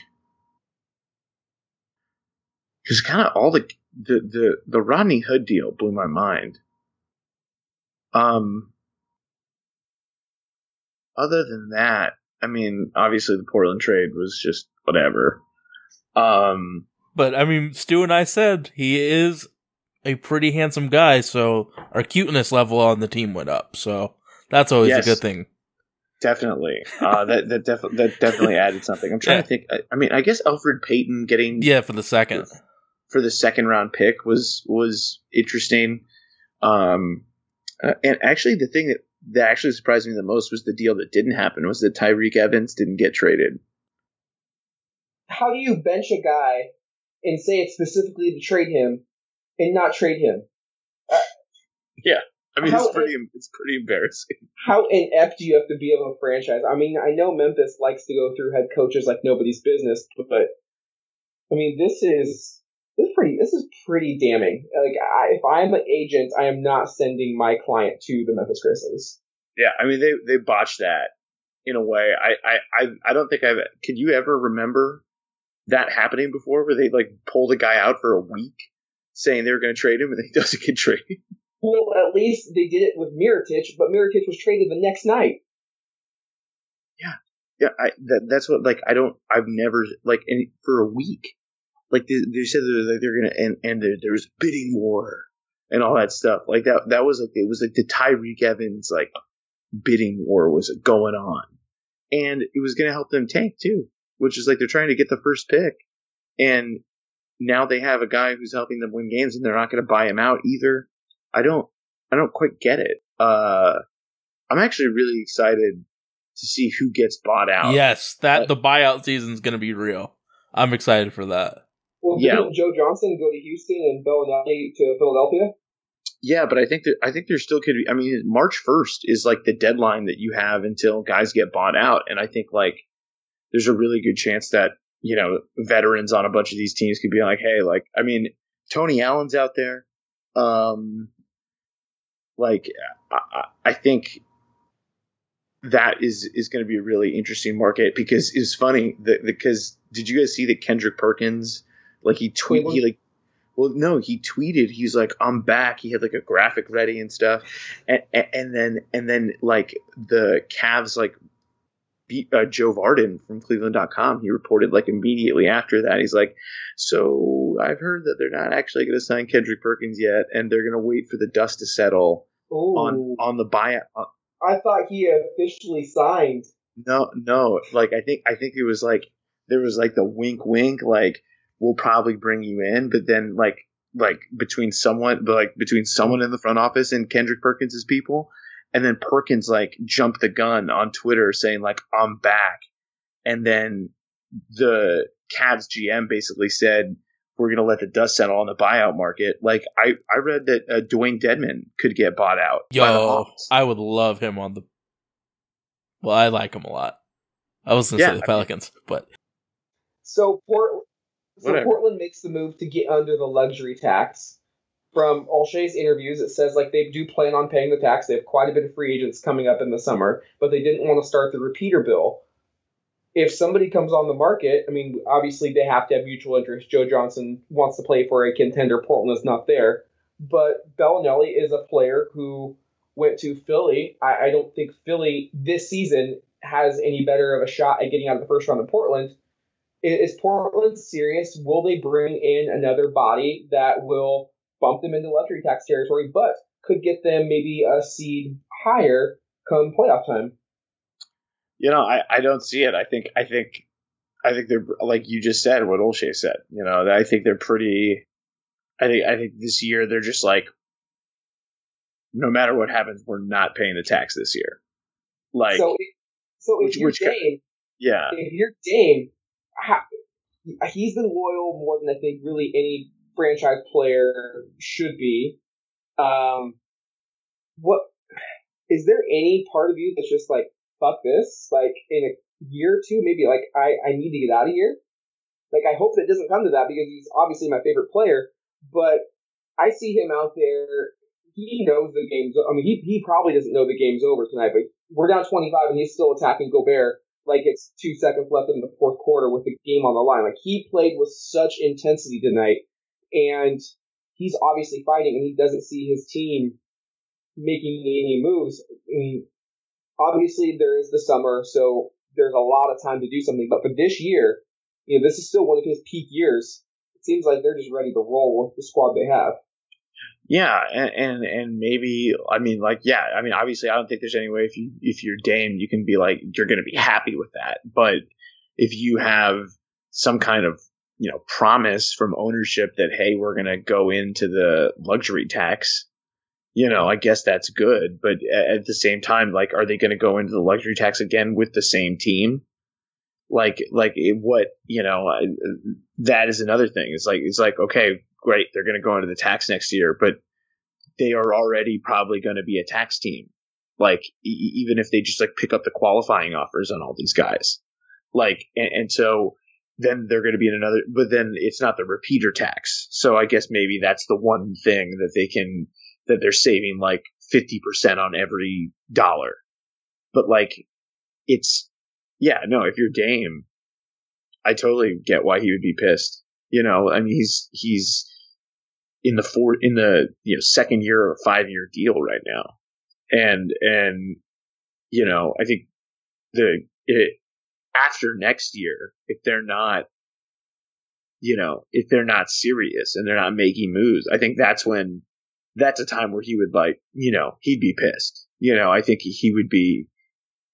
because kind of all the, the the the Rodney Hood deal blew my mind. Um. Other than that, I mean, obviously the Portland trade was just whatever. Um. But I mean, Stu and I said he is a pretty handsome guy, so our cuteness level on the team went up. So that's always Yes. a good thing. Definitely. Uh, that that, def- that definitely added something. I'm trying to think. I, I mean, I guess Elfrid Payton getting Yeah, for the second. for the second round pick was was interesting. Um, uh, and actually, the thing that that actually surprised me the most was the deal that didn't happen was that Tyreke Evans didn't get traded. How do you bench a guy and say it's specifically to trade him and not trade him? I mean, How- it's pretty it's pretty embarrassing. How inept do you have to be of a franchise? I mean, I know Memphis likes to go through head coaches like nobody's business, but I mean, this is this is pretty this is pretty damning. Like, I, if I'm an agent, I am not sending my client to the Memphis Grizzlies. Yeah, I mean they they botched that in a way. I I I, I don't think I've. Could you ever remember that happening before, where they like pulled a guy out for a week, saying they were going to trade him, and he doesn't get traded? Well, at least they did it with Mirotic, but Mirotic was traded the next night. Yeah, I that, that's what like I don't. I've never like any, for a week. Like they, they said that they're gonna and and there, bidding war and all that stuff. Like that that was like it was like the Tyreke Evans like bidding war was going on, and it was gonna help them tank too. Which is like they're trying to get the first pick, and now they have a guy who's helping them win games, and they're not gonna buy him out either. I don't I don't quite get it. Uh, I'm actually really excited to see who gets bought out. Yes, that But- the buyout season's gonna be real. I'm excited for that. Well, Yeah. didn't Joe Johnson go to Houston and Belinelli to Philadelphia? Yeah, but I think that I think there still could be. I mean, March first is like the deadline that you have until guys get bought out, and I think like there's a really good chance that you know veterans on a bunch of these teams could be like, hey, like I mean, Tony Allen's out there. Um, like I, I- think that is is going to be a really interesting market because it's funny that because did you guys see that Kendrick Perkins like he tweet he like well no he tweeted he's like I'm back. He had like a graphic ready and stuff. And, and then and then like the Cavs like beat uh, Joe Vardon from Cleveland.com he reported like immediately after that he's like so I've heard that they're not actually going to sign Kendrick Perkins yet and they're going to wait for the dust to settle Ooh, on on the buyout uh, I thought he officially signed. No, no. Like I think I think it was like there was like the wink wink like we'll probably bring you in, but then like like between someone but like between someone in the front office and Kendrick Perkins's people, and then Perkins like jumped the gun on Twitter saying like I'm back. And then the Cavs GM basically said we're going to let the dust settle on the buyout market. Like I, I read that uh, Dewayne Dedmon could get bought out. by the Yo, I would love him on the. Well, I like him a lot. I was gonna Yeah, say the I- Pelicans, but So Port, so Whatever. Portland makes the move to get under the luxury tax. From Olshey's interviews, it says like they do plan on paying the tax. They have quite a bit of free agents coming up in the summer, but they didn't want to start the repeater bill. If somebody comes on the market, I mean, obviously they have to have mutual interest. Joe Johnson wants to play for a contender. Portland is not there, but Belinelli is a player who went to Philly. I, I don't think Philly this season has any better of a shot at getting out of the first round than Portland. Is Portland serious? Will they bring in another body that will bump them into luxury tax territory, but could get them maybe a seed higher come playoff time? You know, I, I don't see it. I think I think I think they're like you just said what Olshey said. You know, I think they're pretty. I think I think this year they're just like, no matter what happens, we're not paying the tax this year. Like, so, so if which- you're which Dame, yeah, if you're Dame, ha- he's been loyal more than I think really any franchise player should be. Um, what is there any part of you that's just like fuck this? Like in a year or two, maybe like I I need to get out of here. Like I hope that doesn't come to that because he's obviously my favorite player, but I see him out there. He knows the game's. I mean, he he probably doesn't know the game's over tonight, but we're down 25 and he's still attacking Gobert like it's two seconds left in the fourth quarter with the game on the line. Like he played with such intensity tonight, and he's obviously fighting, and he doesn't see his team making any moves. I mean, obviously there is the summer, so there's a lot of time to do something. But for this year, you know, this is still one of his peak years. It seems like they're just ready to roll with the squad they have. Yeah, and, and and maybe I mean like yeah, I mean obviously I don't think there's any way if you if you're Dame you can be like you're going to be happy with that, but if you have some kind of you know promise from ownership that hey we're going to go into the luxury tax, you know I guess that's good, but at the same time like are they going to go into the luxury tax again with the same team? Like like what you know I, that is another thing. It's like it's like okay great, they're going to go into the tax next year, but they are already probably going to be a tax team. Like e- even if they just like pick up the qualifying offers on all these guys, like and, and so then they're going to be in another. But then it's not the repeater tax. So I guess maybe that's the one thing that they can that they're saving like fifty percent on every dollar. But like it's yeah no if you're Dame, I totally get why he would be pissed. You know, I mean he's he's in the four in the you know second year a five year deal right now, and and you know I think the it after next year if they're not you know if they're not serious and they're not making moves, I think that's when that's a time where he would like you know he'd be pissed. You know I think he, would be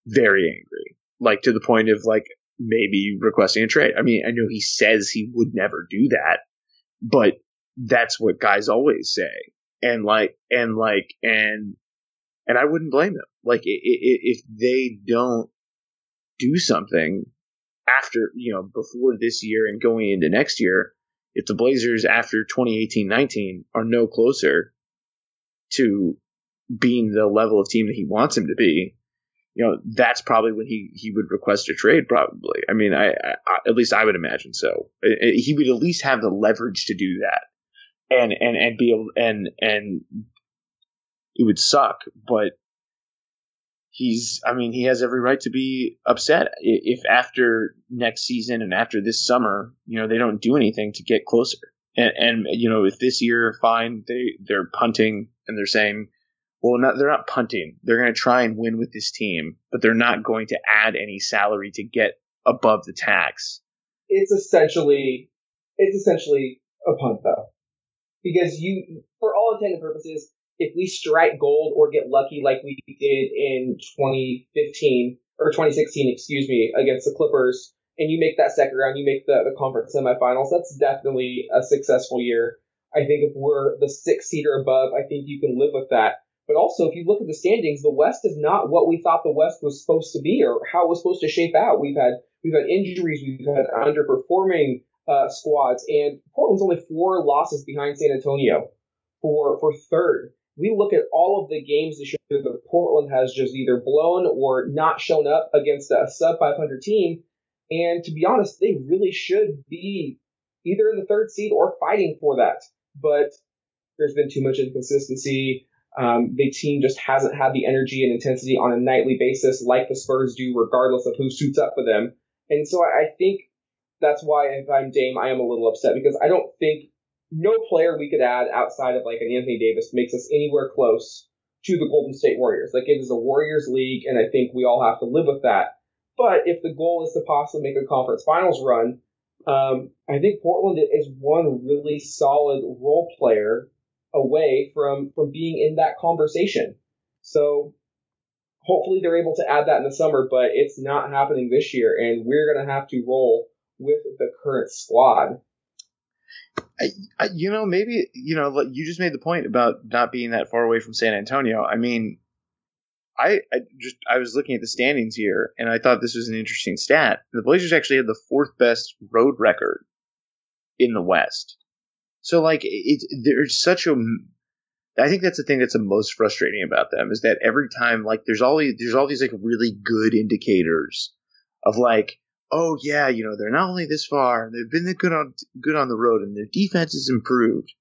very angry, like to the point of like maybe requesting a trade. I mean I know he says he would never do that, but that's what guys always say. And like, and like, and, and I wouldn't blame them. Like, if they don't do something after, you know, before this year and going into next year, if the Blazers after 2018-19 are no closer to being the level of team that he wants him to be, you know, that's probably when he, he would request a trade. Probably. I mean, I, I at least I would imagine so. He would at least have the leverage to do that and and and be able and and it would suck, but he's I mean he has every right to be upset if after next season and after this summer, you know, they don't do anything to get closer. And and you know, if this year fine, they they're punting and they're saying well, not they're not punting. They're going to try and win with this team, but they're not going to add any salary to get above the tax. it's essentially it's essentially a punt though, because you, for all intended purposes, if we strike gold or get lucky like we did in 2015 or 2016, excuse me, against the Clippers, and you make that second round, you make the, the conference semifinals, that's definitely a successful year. I think if we're the sixth seed or above, I think you can live with that. But also, if you look at the standings, the West is not what we thought the West was supposed to be or how it was supposed to shape out. We've had we've had injuries, we've had underperforming uh, squads, and Portland's only four losses behind San Antonio for for third. We look at all of the games this year that Portland has just either blown or not shown up against a sub 500 team, and to be honest, they really should be either in the third seed or fighting for that. But there's been too much inconsistency. Um, the team just hasn't had the energy and intensity on a nightly basis like the Spurs do, regardless of who suits up for them. And so I, I think that's why if I'm Dame, I am a little upset because I don't think no player we could add outside of like an Anthony Davis makes us anywhere close to the Golden State Warriors. Like it is a Warriors league, and I think we all have to live with that. But if the goal is to possibly make a conference finals run, um, I think Portland is one really solid role player away from from being in that conversation. So hopefully they're able to add that in the summer, but it's not happening this year, and we're gonna have to roll with the current squad. I, I, you know, maybe you know, you just made the point about not being that far away from San Antonio. I mean, I, I just I was looking at the standings here, and I thought this was an interesting stat. The Blazers actually had the fourth best road record in the West. So, like, it's there's such a. I think that's the thing that's the most frustrating about them is that every time, like, there's all these, there's all these like really good indicators of like, oh yeah, you know, they're not only this far, they've been good on good on the road, and their defense has improved.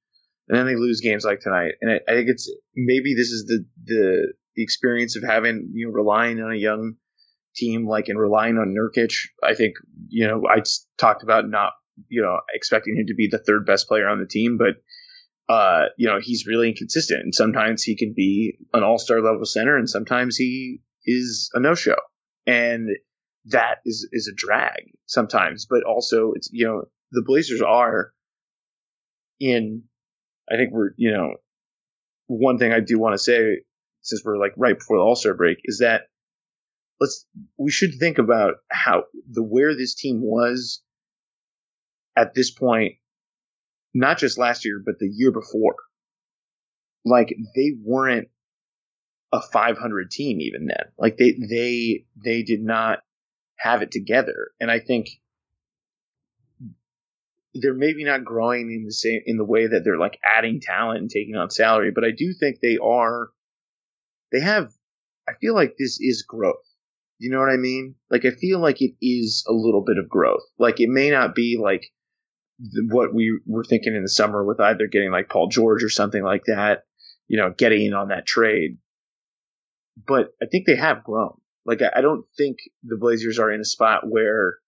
And then they lose games like tonight, and I, I think it's maybe this is the the the experience of having you know relying on a young team like and relying on Nurkic. I think you know I talked about not you know expecting him to be the third best player on the team, but uh, you know he's really inconsistent, and sometimes he can be an all star level center, and sometimes he is a no show, and that is is a drag sometimes. But also it's you know the Blazers are in. I think we're you know one thing I do want to say, since we're like right before the All Star break, is that let's we should think about how the where this team was at this point, not just last year, but the year before. Like they weren't a 500 team even then. Like they they they did not have it together, and I think they're maybe not growing in the same in the way that they're like adding talent and taking on salary, but I do think they are. They have. I feel like this is growth. You know what I mean? Like I feel like it is a little bit of growth. Like it may not be like the, what we were thinking in the summer with either getting like Paul George or something like that. You know, getting in on that trade. But I think they have grown. Like I, don't think the Blazers are in a spot where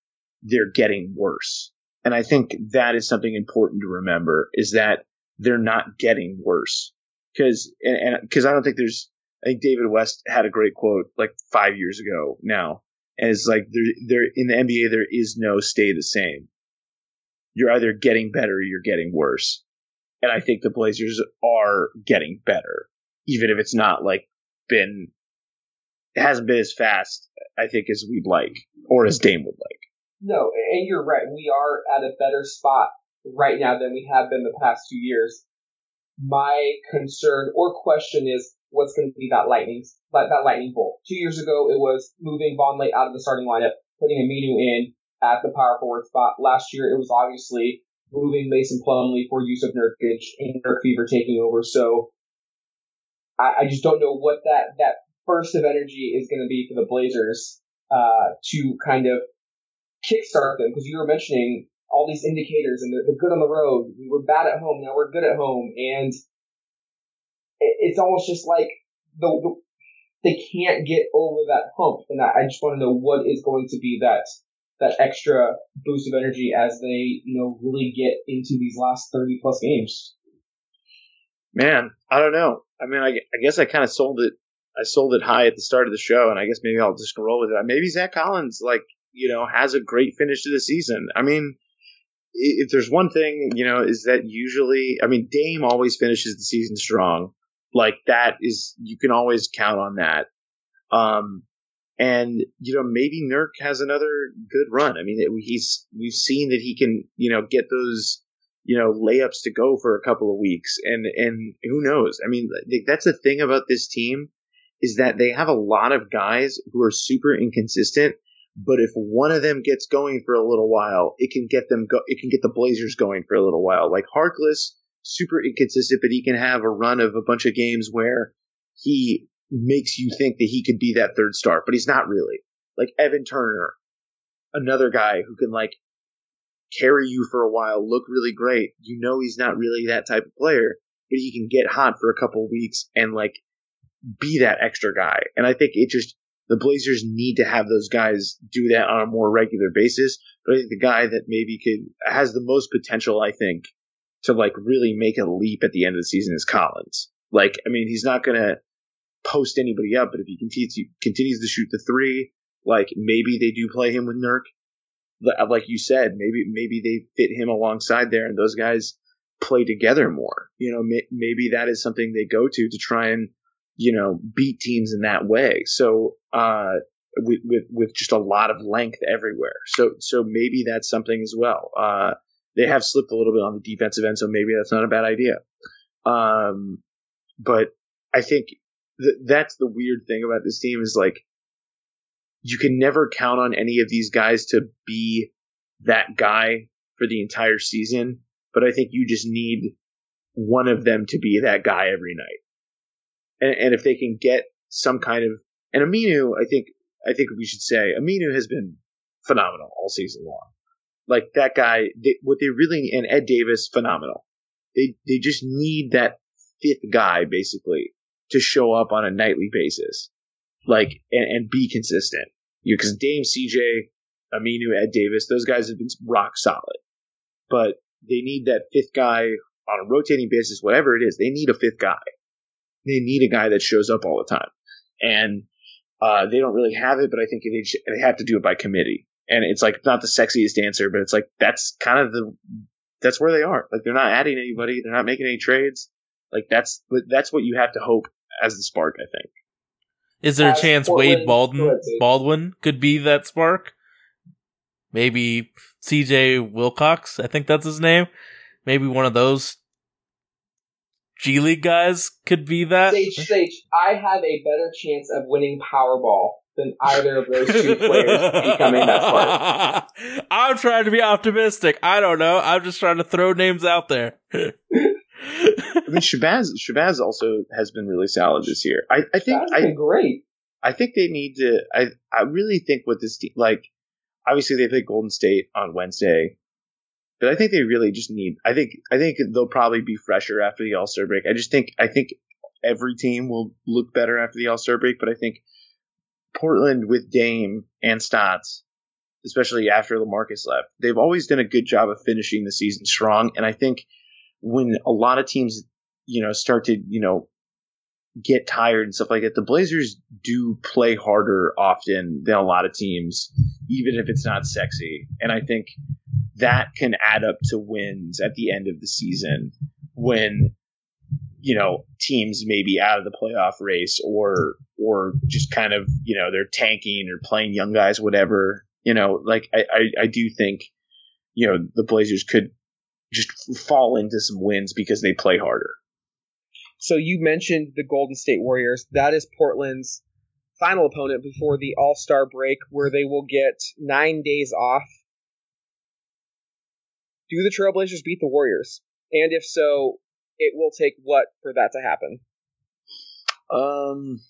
they're getting worse. And I think that is something important to remember is that they're not getting worse. Cause, and, and cause I don't think there's, I think David West had a great quote like five years ago now. And it's like there, there, in the NBA, there is no stay the same. You're either getting better or you're getting worse. And I think the Blazers are getting better, even if it's not like been, it hasn't been as fast, I think, as we'd like or as Dame would like. No, and you're right. We are at a better spot right now than we have been the past two years. My concern or question is what's going to be that lightning that, that lightning bolt. Two years ago, it was moving Vonleh out of the starting lineup, putting a Aminu in at the power forward spot. Last year, it was obviously moving Mason Plumlee for use of Nurkic and Nurk Fever taking over. So I, I just don't know what that that burst of energy is going to be for the Blazers uh, to kind of kickstart them because you were mentioning all these indicators and they're, they're, good on the road. We were bad at home, now we're good at home, and it, it's almost just like the, the, they can't get over that hump. And I, I just want to know what is going to be that that extra boost of energy as they you know really get into these last thirty plus games. Man, I don't know. I mean, I, I guess I kind of sold it. I sold it high at the start of the show, and I guess maybe I'll just roll with it. Maybe Zach Collins, like you know, has a great finish to the season. I mean, if there's one thing, you know, is that usually, I mean, Dame always finishes the season strong. Like that is, you can always count on that. Um, and you know, maybe Nurk has another good run. I mean, he's we've seen that he can, you know, get those, you know, layups to go for a couple of weeks, and and who knows? I mean, that's the thing about this team is that they have a lot of guys who are super inconsistent, but if one of them gets going for a little while, it can get them go. It can get the Blazers going for a little while. Like Harkless, super inconsistent, but he can have a run of a bunch of games where he makes you think that he could be that third star, but he's not really. Like Evan Turner, another guy who can like carry you for a while, look really great. You know he's not really that type of player, but he can get hot for a couple weeks and like be that extra guy. And I think it just the Blazers need to have those guys do that on a more regular basis. But I think the guy that maybe could has the most potential, I think, to like really make a leap at the end of the season is Collins. Like, I mean, he's not gonna post anybody up, but if he continues continues to shoot the three, like maybe they do play him with Nurk. Uh, like you said, maybe maybe they fit him alongside there, and those guys play together more. You know, may, maybe that is something they go to to try and you know, beat teams in that way. So, uh, with, with, with just a lot of length everywhere. So, so maybe that's something as well. Uh, they have slipped a little bit on the defensive end, so maybe that's not a bad idea. Um, but I think th- that's the weird thing about this team is like, you can never count on any of these guys to be that guy for the entire season. But I think you just need one of them to be that guy every night and, and if they can get some kind of and Aminu, I think I think we should say Aminu has been phenomenal all season long. Like that guy, they, what they really and Ed Davis, phenomenal. They they just need that fifth guy basically to show up on a nightly basis, like and, and be consistent. You because Dame, CJ, Aminu, Ed Davis, those guys have been rock solid, but they need that fifth guy on a rotating basis, whatever it is. They need a fifth guy they need a guy that shows up all the time, and uh, they don't really have it. But I think they they have to do it by committee, and it's like not the sexiest answer, but it's like that's kind of the that's where they are. Like they're not adding anybody, they're not making any trades. Like that's but that's what you have to hope as the spark. I think. Is there a chance Portland- Wade Baldwin Go ahead, Dave. Baldwin could be that spark? Maybe C.J. Wilcox, I think that's his name. Maybe one of those G League guys could be that. Sage, Sage, I have a better chance of winning Powerball than either of those two players becoming that spark. I'm trying to be optimistic. I don't know. I'm just trying to throw names out there. I mean, Shabazz Shabazz also has been really solid this year. I, I think That's I, great. I think they need to. I I really think what this team like. Obviously, they play Golden State on Wednesday, but I think they really just need. I think I think they'll probably be fresher after the All Star break. I just think I think every team will look better after the All Star break, but I think Portland with Dame and Stotts, especially after Lamarcus left, they've always done a good job of finishing the season strong. And I think when a lot of teams, you know, start to you know get tired and stuff like that. The Blazers do play harder often than a lot of teams, even if it's not sexy. And I think that can add up to wins at the end of the season when you know teams may be out of the playoff race or or just kind of you know they're tanking or playing young guys whatever you know like I, I, I do think you know the Blazers could just fall into some wins because they play harder So you mentioned the Golden State Warriors. That is Portland's final opponent before the All Star break, where they will get nine days off. Do the Trailblazers beat the Warriors? And if so, it will take what for that to happen? Um,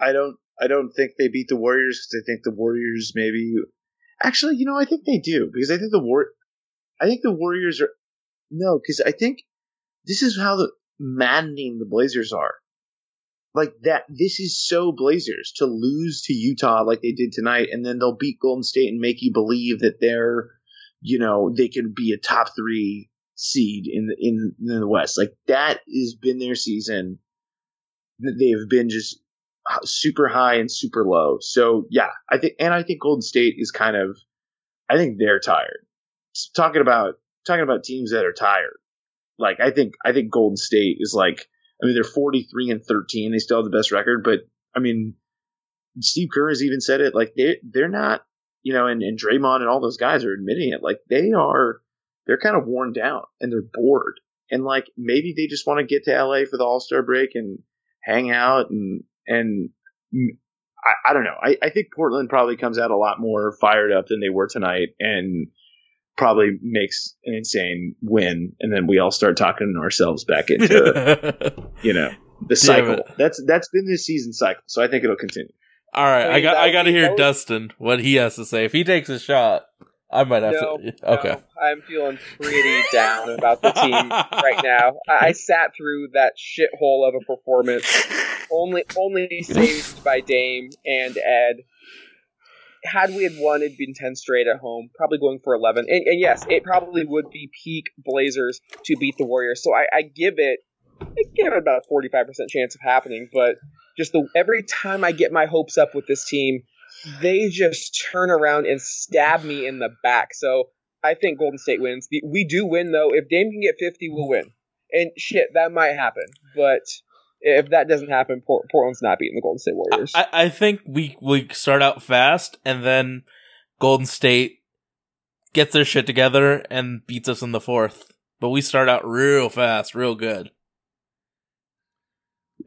I don't. I don't think they beat the Warriors because I think the Warriors maybe. Actually, you know, I think they do because I think the war. I think the Warriors are no because I think this is how the maddening the Blazers are. Like that, this is so Blazers to lose to Utah like they did tonight, and then they'll beat Golden State and make you believe that they're, you know, they can be a top three seed in the in, in the West. Like that has been their season. They've been just super high and super low. So yeah, I think, and I think Golden State is kind of, I think they're tired. Talking about talking about teams that are tired. Like I think I think Golden State is like, I mean they're forty three and thirteen. They still have the best record, but I mean, Steve Kerr has even said it. Like they they're not, you know, and and Draymond and all those guys are admitting it. Like they are, they're kind of worn down and they're bored. And like maybe they just want to get to LA for the All Star break and hang out and and I, I don't know. I, I think Portland probably comes out a lot more fired up than they were tonight and probably makes an insane win and then we all start talking ourselves back into you know the cycle. That's that's been this season cycle. So I think it'll continue. All right, I Wait, got I got to hear was- Dustin what he has to say. If he takes a shot, I might have No, to. Okay. no, I'm feeling pretty down about the team right now. I, I sat through that shithole of a performance, only only saved by Dame and Ed. Had we had won, it'd been ten straight at home, probably going for eleven. And, and yes, it probably would be peak Blazers to beat the Warriors. So I, I give it, I give it about a forty-five percent chance of happening. But just the every time I get my hopes up with this team, they just turn around and stab me in the back. So I think Golden State wins. We do win though. If Dame can get 50, we'll win. And shit, that might happen. But if that doesn't happen, Port- Portland's not beating the Golden State Warriors. I, I think we we start out fast and then Golden State gets their shit together and beats us in the fourth. But we start out real fast, real good.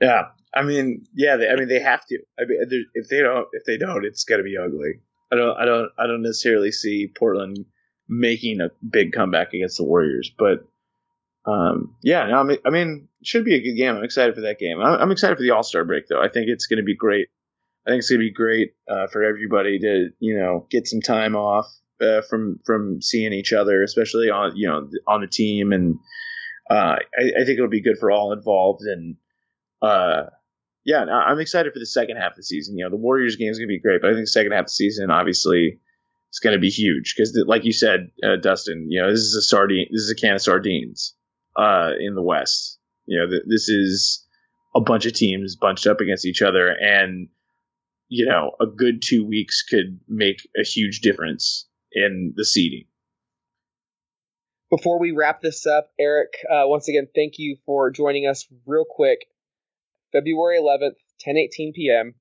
Yeah, I mean, yeah, they, I mean they have to. I mean, if they don't, if they don't, it's gonna be ugly. I don't, I don't, I don't necessarily see Portland making a big comeback against the Warriors, but um, yeah, no, I mean, I mean, it should be a good game. I'm excited for that game. I'm, I'm excited for the All Star break, though. I think it's going to be great. I think it's going to be great uh, for everybody to, you know, get some time off uh, from from seeing each other, especially on, you know, on the team, and uh, I, I think it'll be good for all involved. And uh, yeah, I'm excited for the second half of the season. You know, the Warriors game is going to be great, but I think the second half of the season, obviously, is going to be huge because, like you said, uh, Dustin, you know, this is a sardine, this is a can of sardines uh, in the West. You know, th- this is a bunch of teams bunched up against each other, and you know, a good two weeks could make a huge difference in the seeding. before we wrap this up, Eric, uh, once again, thank you for joining us real quick. February 11th, 10:18 p.m.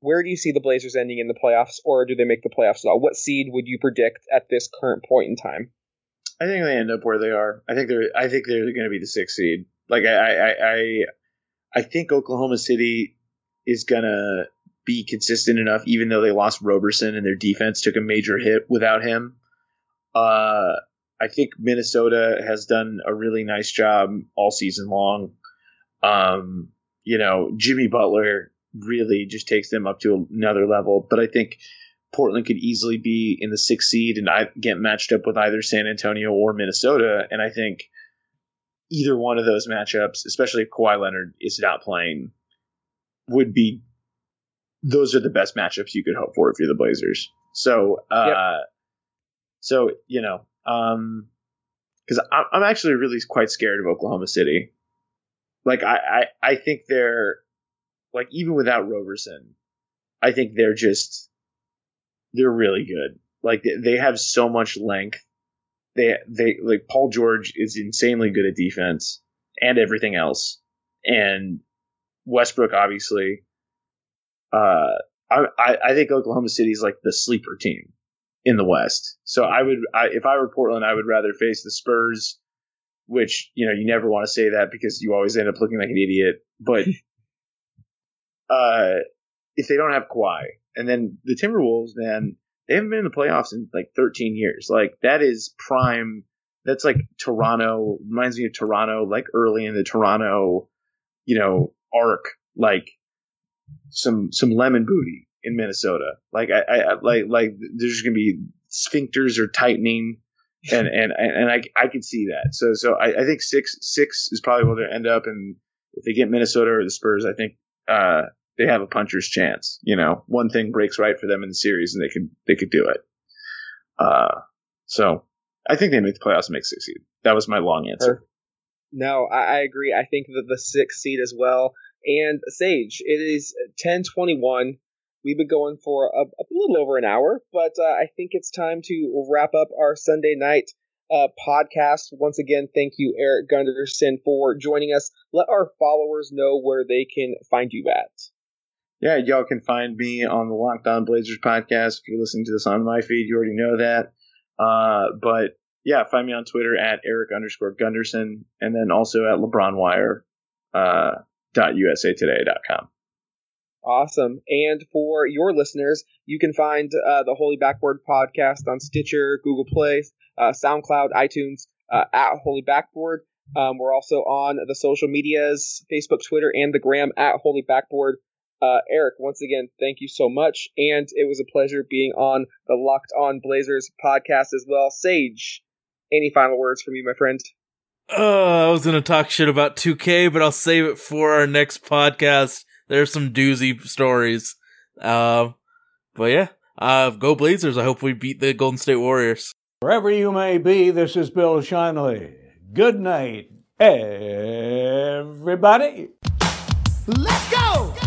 Where do you see the Blazers ending in the playoffs, or do they make the playoffs at all? What seed would you predict at this current point in time? I think they end up where they are. I think they're. I think they're going to be the sixth seed. Like I, I, I, I think Oklahoma City is going to be consistent enough, even though they lost Roberson and their defense took a major hit without him. Uh, I think Minnesota has done a really nice job all season long. Um, you know, Jimmy Butler really just takes them up to another level. But I think Portland could easily be in the sixth seed and I get matched up with either San Antonio or Minnesota. And I think either one of those matchups, especially if Kawhi Leonard is not playing, would be those are the best matchups you could hope for if you're the Blazers. So, uh, Yep. so you know, um, because I'm actually really quite scared of Oklahoma City. Like I, I, I think they're like even without Roberson, I think they're just they're really good. Like they, they have so much length. They they like Paul George is insanely good at defense and everything else, and Westbrook obviously. Uh, I I, I think Oklahoma City is like the sleeper team in the West. So I would I, if I were Portland, I would rather face the Spurs, which you know you never want to say that because you always end up looking like an idiot. But uh, if they don't have Kawhi, and then the Timberwolves, man, they haven't been in the playoffs in like 13 years. Like that is prime. That's like Toronto. Reminds me of Toronto, like early in the Toronto, you know, arc. Like some some lemon booty in Minnesota. Like I, I I- like like there's gonna be sphincters are tightening, and and and I I can see that. So so I, I think six six is probably where they end up, and if they get Minnesota or the Spurs, I think uh they have a puncher's chance. You know, one thing breaks right for them in the series, and they could they could do it. Uh, so I think they make the playoffs and make six seed. That was my long answer. No, I, I agree. I think that the sixth seed as well. And Sage, it is ten twenty one. We've been going for a, a little over an hour, but uh, I think it's time to wrap up our Sunday night uh, podcast. Once again, thank you, Eric Gunderson, for joining us. Let our followers know where they can find you at. Yeah, y'all can find me on the Locked On Blazers podcast. If you're listening to this on my feed, you already know that. Uh, but yeah, find me on Twitter at Eric underscore Gunderson, and then also at LeBronWire uh, dot usatoday.com. Awesome. And for your listeners, you can find uh, the Holy Backboard podcast on Stitcher, Google Play, uh, SoundCloud, iTunes, uh, at Holy Backboard. Um, we're also on the social medias, Facebook, Twitter, and the gram at Holy Backboard. Uh, Eric, once again, thank you so much. And it was a pleasure being on the Locked On Blazers podcast as well. Sage, any final words from you, my friend? Uh, I was gonna talk shit about 2K, but I'll save it for our next podcast. There's some doozy stories. Uh, but yeah, uh, go Blazers. I hope we beat the Golden State Warriors. Wherever you may be, this is Bill Shinley. Good night, everybody. Let's go!